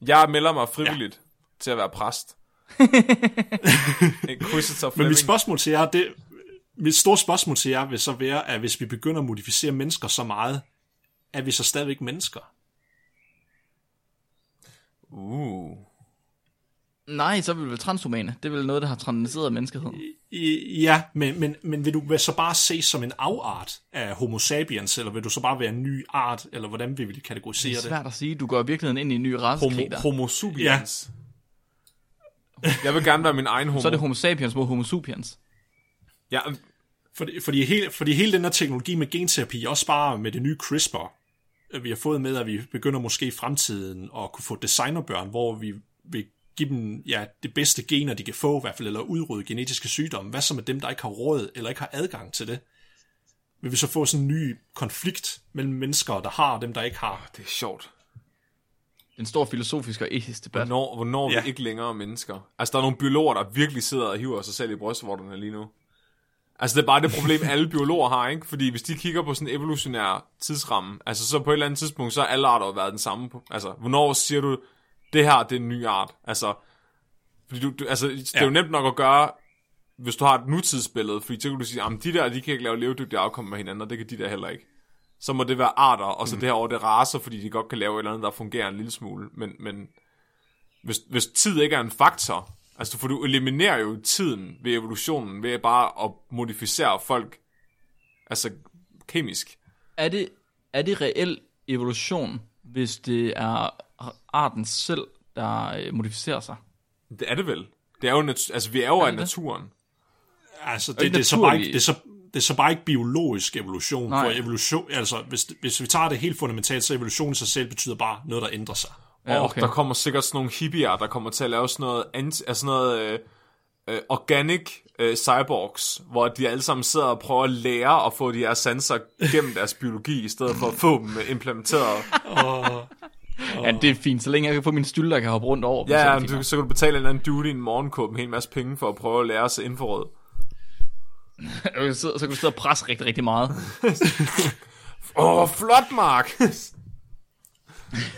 Jeg melder mig frivilligt ja. til at være præst. Inquisitor Men mit spørgsmål til jer, det, mit store spørgsmål til jer vil så være, at hvis vi begynder at modificere mennesker så meget, er vi så stadigvæk mennesker? Uh. Nej, så vil vi vel transhumane. Det er vel noget, der har transcenderet menneskeheden. Ja, men, men, men vil du vil så bare ses som en afart af homo sapiens, eller vil du så bare være en ny art, eller hvordan vil vi kategorisere Det er det? svært at sige. Du går i virkeligheden ind i en ny racekrig Homo, homo sapiens. Jeg vil gerne være min egen homo. Så er det homo sapiens mod homo sapiens. Ja, Fordi, fordi, hele, fordi hele den her teknologi med genterapi, også bare med det nye CRISPR, vi har fået med, at vi begynder måske i fremtiden at kunne få designerbørn, hvor vi vil give dem ja, det bedste gener, de kan få, i hvert fald, eller udrydde genetiske sygdomme. Hvad så med dem, der ikke har råd eller ikke har adgang til det? Vil vi så få sådan en ny konflikt mellem mennesker, der har, og dem, der ikke har? det er sjovt. En stor filosofisk og etisk debat. Hvornår, hvornår er Ja. vi ikke længere mennesker? Altså, der er nogle biologer, der virkelig sidder og hiver sig selv i brystvorterne lige nu. Altså, det er bare det problem, alle biologer har, ikke? Fordi hvis de kigger på sådan en evolutionær tidsramme, altså så på et eller andet tidspunkt, så har alle arter været den samme. Altså, hvornår siger du, det her, det er en ny art? Altså, fordi du, du, altså, det er jo Ja. nemt nok at gøre, hvis du har et nutidsbillede, fordi så kan du sige, at de der, de kan ikke lave levedygtige afkom med hinanden, og det kan de der heller ikke. Så må det være arter, og så mm. det her over det er racer, fordi de godt kan lave et eller andet, der fungerer en lille smule. Men, men hvis, hvis tid ikke er en faktor, altså for du eliminerer jo tiden ved evolutionen, ved bare at modificere folk, altså kemisk. Er det, er det reel evolution, hvis det er arten selv, der øh, modificerer sig? Det er det vel. Det er jo nat- altså, vi er jo af det det? naturen. Altså, det, ikke det, er så bare ikke, det, er så, det er så bare ikke biologisk evolution. Nej. For evolution, altså, hvis, hvis vi tager det helt fundamentalt, så evolution i sig selv betyder bare noget, der ændrer sig. Ja, Og okay. der kommer sikkert sådan nogle hippier, der kommer til at lave sådan noget, anti, altså noget øh, øh, organic øh, cyborgs, hvor de alle sammen sidder og prøver at lære at få de her sanser gennem deres biologi, i stedet for at få dem implementeret. Ja, det er fint, så længe jeg kan få min styl, der kan hoppe rundt over. Ja, så ja du, så kan du betale en eller anden duty i en morgenkåb en hel masse penge for at prøve at lære sig infrarød. så kan du sidde og presse rigtig, rigtig meget. Åh, oh, flot, Mark!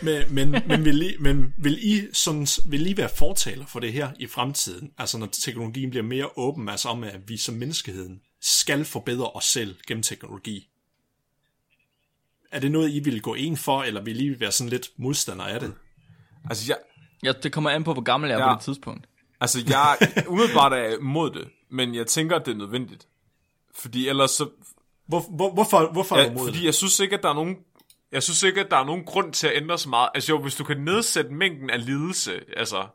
Men, men, men, vil, I, men vil, I sådan, vil I være fortaler for det her i fremtiden? Altså når teknologien bliver mere åben, altså om at vi som menneskeheden skal forbedre os selv gennem teknologi? Er det noget, I vil gå ind for, eller vil I være sådan lidt modstander af det? altså, jeg, Ja, det kommer an på, hvor gammel jeg er Ja. på det tidspunkt. altså, jeg umiddelbart er imod det, men jeg tænker, at det er nødvendigt. Fordi ellers så... Hvor, hvor, hvorfor, hvorfor er Ja, du imod fordi det? jeg synes ikke, at der er nogen... Jeg synes ikke, at der er nogen grund til at ændre så meget. Altså jo, hvis du kan nedsætte mængden af lidelse, altså,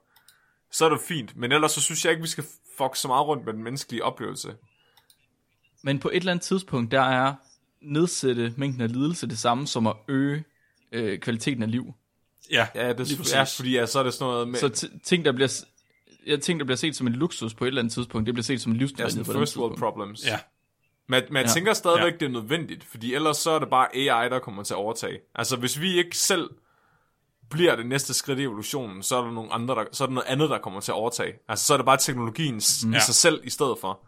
så er det fint. Men ellers så synes jeg ikke, vi skal fuck så meget rundt med den menneskelige oplevelse. Men på et eller andet tidspunkt, der er nedsætte mængden af lidelse det samme som at øge øh, kvaliteten af liv. Ja, Ja, det er ja, fordi ja, så er det sådan noget med... Så t- ting, der bliver, s- ja, ting, der bliver set som en luksus på et eller andet tidspunkt, det bliver set som en Ja, livsnødvendighed sådan på first world tidspunkt. problems. Ja. Men, men jeg Ja. tænker stadigvæk, Ja. det er nødvendigt, fordi ellers så er det bare AI, der kommer til at overtage. Altså, hvis vi ikke selv bliver det næste skridt i evolutionen, så er der, nogle andre, der, så er der noget andet, der kommer til at overtage. Altså, så er det bare teknologien mm. i sig selv i stedet for.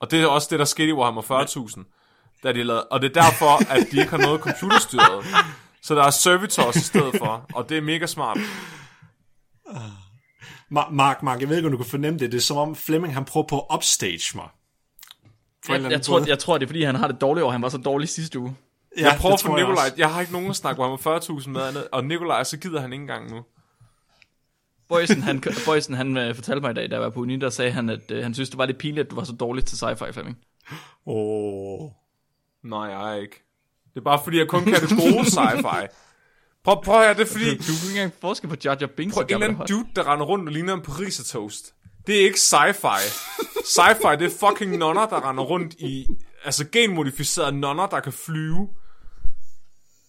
Og det er også det, der skete i Warhammer 40.000, da de lavede, og det er derfor, at de ikke har noget computerstyret. Så der er servitors i stedet for, og det er mega smart. Ma- Mark, Mark, jeg ved ikke, om du kan fornemme det. Det er som om Flemming, han prøver på at upstage mig. Jeg, jeg, tror, jeg tror, det er, fordi han har det dårligt over, han var så dårlig sidste uge. ja, Jeg prøver for Nikolaj, også. jeg har ikke nogen at snakke Warhammer 40.000 med andet, og Nikolaj, så gider han ikke engang nu. Boysen, han, Boysen, han uh, fortalte mig i dag, da jeg var på uni, der sagde han, at uh, han synes, det var lidt pinligt, at du var så dårlig til sci-fi, Flemming. Åh. Nej, jeg er ikke. Det er bare fordi, jeg kun kan det gode sci-fi. Prøv, prøv her, det er fordi, Du kunne ikke engang forske på Jar Jar Binks. prøv, og en eller anden dude, der render rundt og ligner en pariser toast. Det er ikke sci-fi. Sci-fi, det er fucking nonner, der render rundt i... Altså genmodificerede nonner, der kan flyve.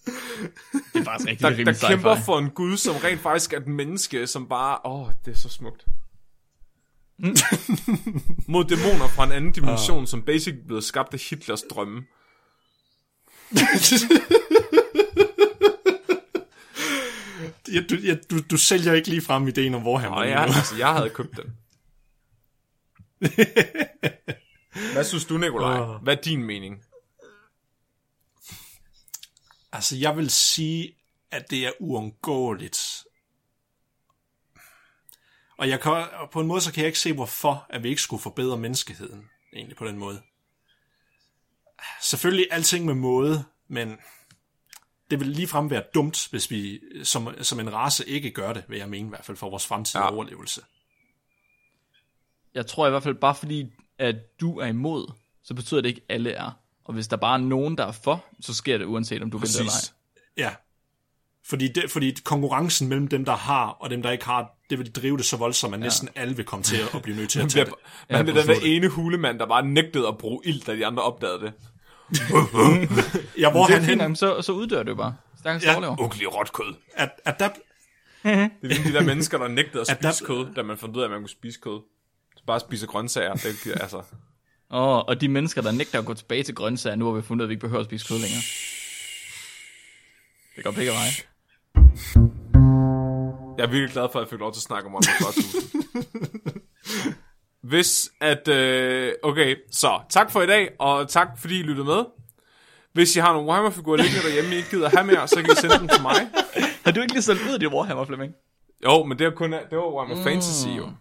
Det er faktisk rigtig Der, rimelig der sci-fi. kæmper for en gud, som rent faktisk er et menneske, som bare... Åh, oh, det er så smukt. Mod dæmoner fra en anden dimension, som basic er blevet skabt af Hitlers drømme. Ja, du, ja, du, du sælger ikke lige frem ideen om. Og lige jeg, nu. altså, jeg havde købt den. Hvad synes du, Nikolaj? Hvad er din mening? Altså, jeg vil sige, at det er uundgåeligt. Og jeg kan, og på en måde, så kan jeg ikke se, hvorfor at vi ikke skulle forbedre menneskeheden, egentlig på den måde. Selvfølgelig alting med måde, men det vil ligefrem være dumt, hvis vi som, som en race ikke gør det, vil jeg mene i hvert fald for vores fremtidige ja. overlevelse. Jeg tror i hvert fald bare fordi, at du er imod, så betyder det ikke, at alle er. Og hvis der bare er nogen, der er for, så sker det uanset om du vil det eller ej. Præcis. Ja. Fordi, det, fordi konkurrencen mellem dem, der har, og dem, der ikke har, det vil drive det så voldsomt, at næsten alle vil komme til at blive nødt til at tage det. Man Ja, er den der præcis. ene hulemand, der bare nægtede at bruge ild, da de andre opdagede det. Ja, hvor Det han hen, nok, men så, så uddør det jo bare. Stakkels Ja. ja. overlever. Ugelig råt kød. at, at der, Det er ligesom de der mennesker, der nægtede at At der- spise kød, da man fandt ud af, at man kunne spise kød. Så bare spise grøntsager. Det, altså. Oh, og de mennesker, der nægter at gå tilbage til grøntsager, nu har vi fundet at vi ikke behøver at spise kød længere. Det går begge veje. Jeg er virkelig glad for, at jeg fik lov til at snakke om Warhammer 40.000. Hvis at... Øh, okay, så tak for i dag, og tak fordi I lyttede med. Hvis I har nogle Warhammer-figurer liggende derhjemme, I ikke gider have mere, så kan I sende dem til mig. Har du ikke lige solgt ud af det Warhammer, Flemming? Jo, men det er kun det var Warhammer Fantasy jo.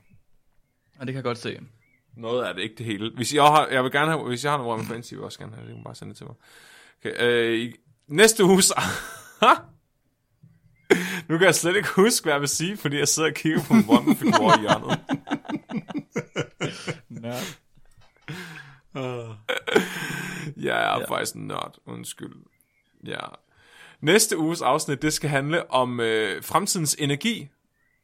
Ja, det kan jeg godt se. Noget af det, ikke det hele. Hvis jeg har, jeg vil gerne have, hvis jeg har noget Warhammer Fantasy, vil jeg også gerne have det. Kan bare sende det til mig. Okay, øh, i- næste uge, så... nu kan jeg slet ikke huske, hvad jeg vil sige, fordi jeg sidder og kigger på en Warhammer-figur i hjørnet. Ja. uh, Jeg er ja. faktisk en nørd, undskyld. Ja. Næste uges afsnit, det skal handle om øh, fremtidens energi,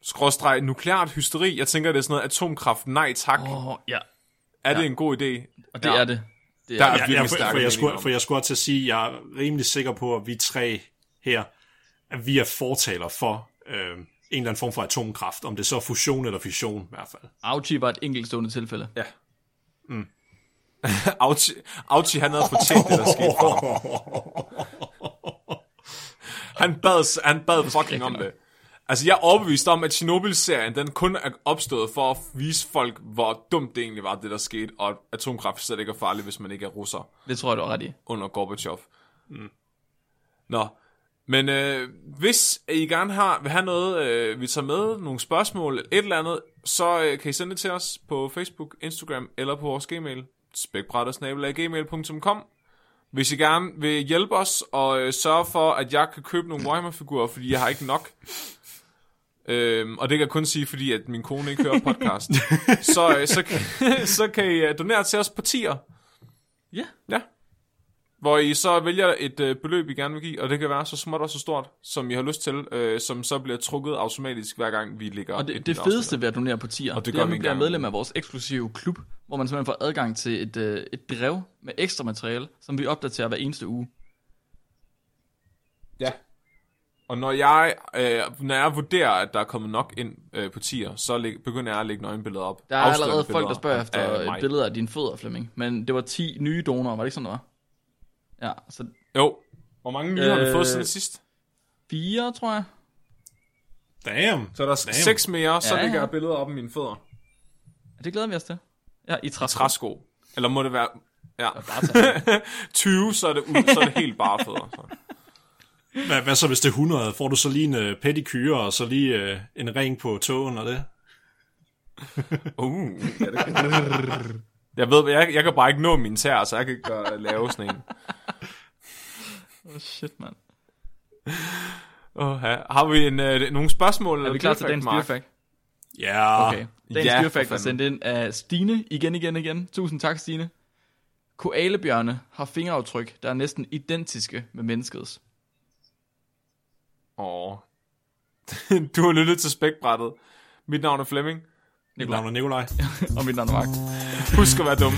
skråstreg nukleart hysteri. Jeg tænker, det er sådan noget atomkraft, nej tak. Oh, ja. er det ja. en god idé? Og det Ja. er det. det Der er er det. ja, virkelig ja, for, for, jeg skulle, for jeg skulle til at sige, at jeg er rimelig sikker på, at vi tre her, at vi er fortaler for øh, en eller anden form for atomkraft, om det så er fusion eller fission i hvert fald. Auchi var et enkeltstående tilfælde. Ja. Mm. Auchi, Auchi, han havde fortjent det, der skete for ham. Han bad, han bad fucking om det. Altså, jeg er overbevist om, at Chernobyl-serien, den kun er opstået for at vise folk, hvor dumt det egentlig var, det der skete, og at atomkraft slet ikke er farligt, hvis man ikke er russer Det tror jeg, du har ret i. under Gorbachev. Mm. Nå, men øh, hvis I gerne har, vil have noget, øh, vi tager med, nogle spørgsmål, et eller andet, så øh, kan I sende det til os på Facebook, Instagram eller på vores gmail, spækbrættersnabelag.gmail.com Hvis I gerne vil hjælpe os og øh, sørge for, at jeg kan købe nogle Warhammer-figurer, fordi jeg har ikke nok, Øhm, og det kan jeg kun sige, fordi at min kone ikke hører podcast. så, øh, så, så kan I øh, donere til os på tier. Ja. Ja. Hvor I så vælger et øh, beløb, I gerne vil give, og det kan være så småt og så stort, som I har lyst til, øh, som så bliver trukket automatisk, hver gang vi ligger Og et det, det fedeste ved at donere på tier, Og det det, gør er, at man bliver medlem af vores eksklusive klub, hvor man simpelthen får adgang til et, øh, et brev med ekstra materiale, som vi opdaterer hver eneste uge. Ja. Og når jeg, øh, når jeg vurderer, at der er kommet nok ind øh, på tier, så læg, begynder jeg at lægge nøgenbilleder op. Der er allerede folk, der billeder spørger efter af et mig. billede af dine fødder, Flemming. Men det var 10 nye donorer, var det ikke sådan, det var? Ja, så Jo. Hvor mange nye har vi Øh, fået siden sidst? fire, tror jeg. Damn. Så er der Damn. seks mere, så Ja, lægger ja. jeg billeder op af mine fødder. Ja, Det glæder vi os til. Ja, i træsko. Træsko. Eller må det være... Ja. Bare tag. 20, så er det, ud, så er det helt bare fødder. Så. Hvad, hvad så hvis det er 100? Får du så lige en uh, pedikyre og så lige uh, en ring på tågen og det? Uh, ja, det kan. Jeg ved, jeg, jeg kan bare ikke nå mine tæer, så jeg kan ikke gøre, lave sådan en. Oh, shit, mand. Uh, ja. Har vi en, uh, nogle spørgsmål? Er eller vi klar til dagens dyrfakt? Ja. Okay. Dagens Ja, for dyrfakt er sendt ind af Stine, igen, igen, igen. Tusind tak, Stine. Koalebjørne har fingeraftryk, der er næsten identiske med menneskets. Åh. du har lyttet til spækbrættet. Mit navn er Flemming. Mit navn er Nikolaj. Og mit navn er Mark. Husk at være dumme.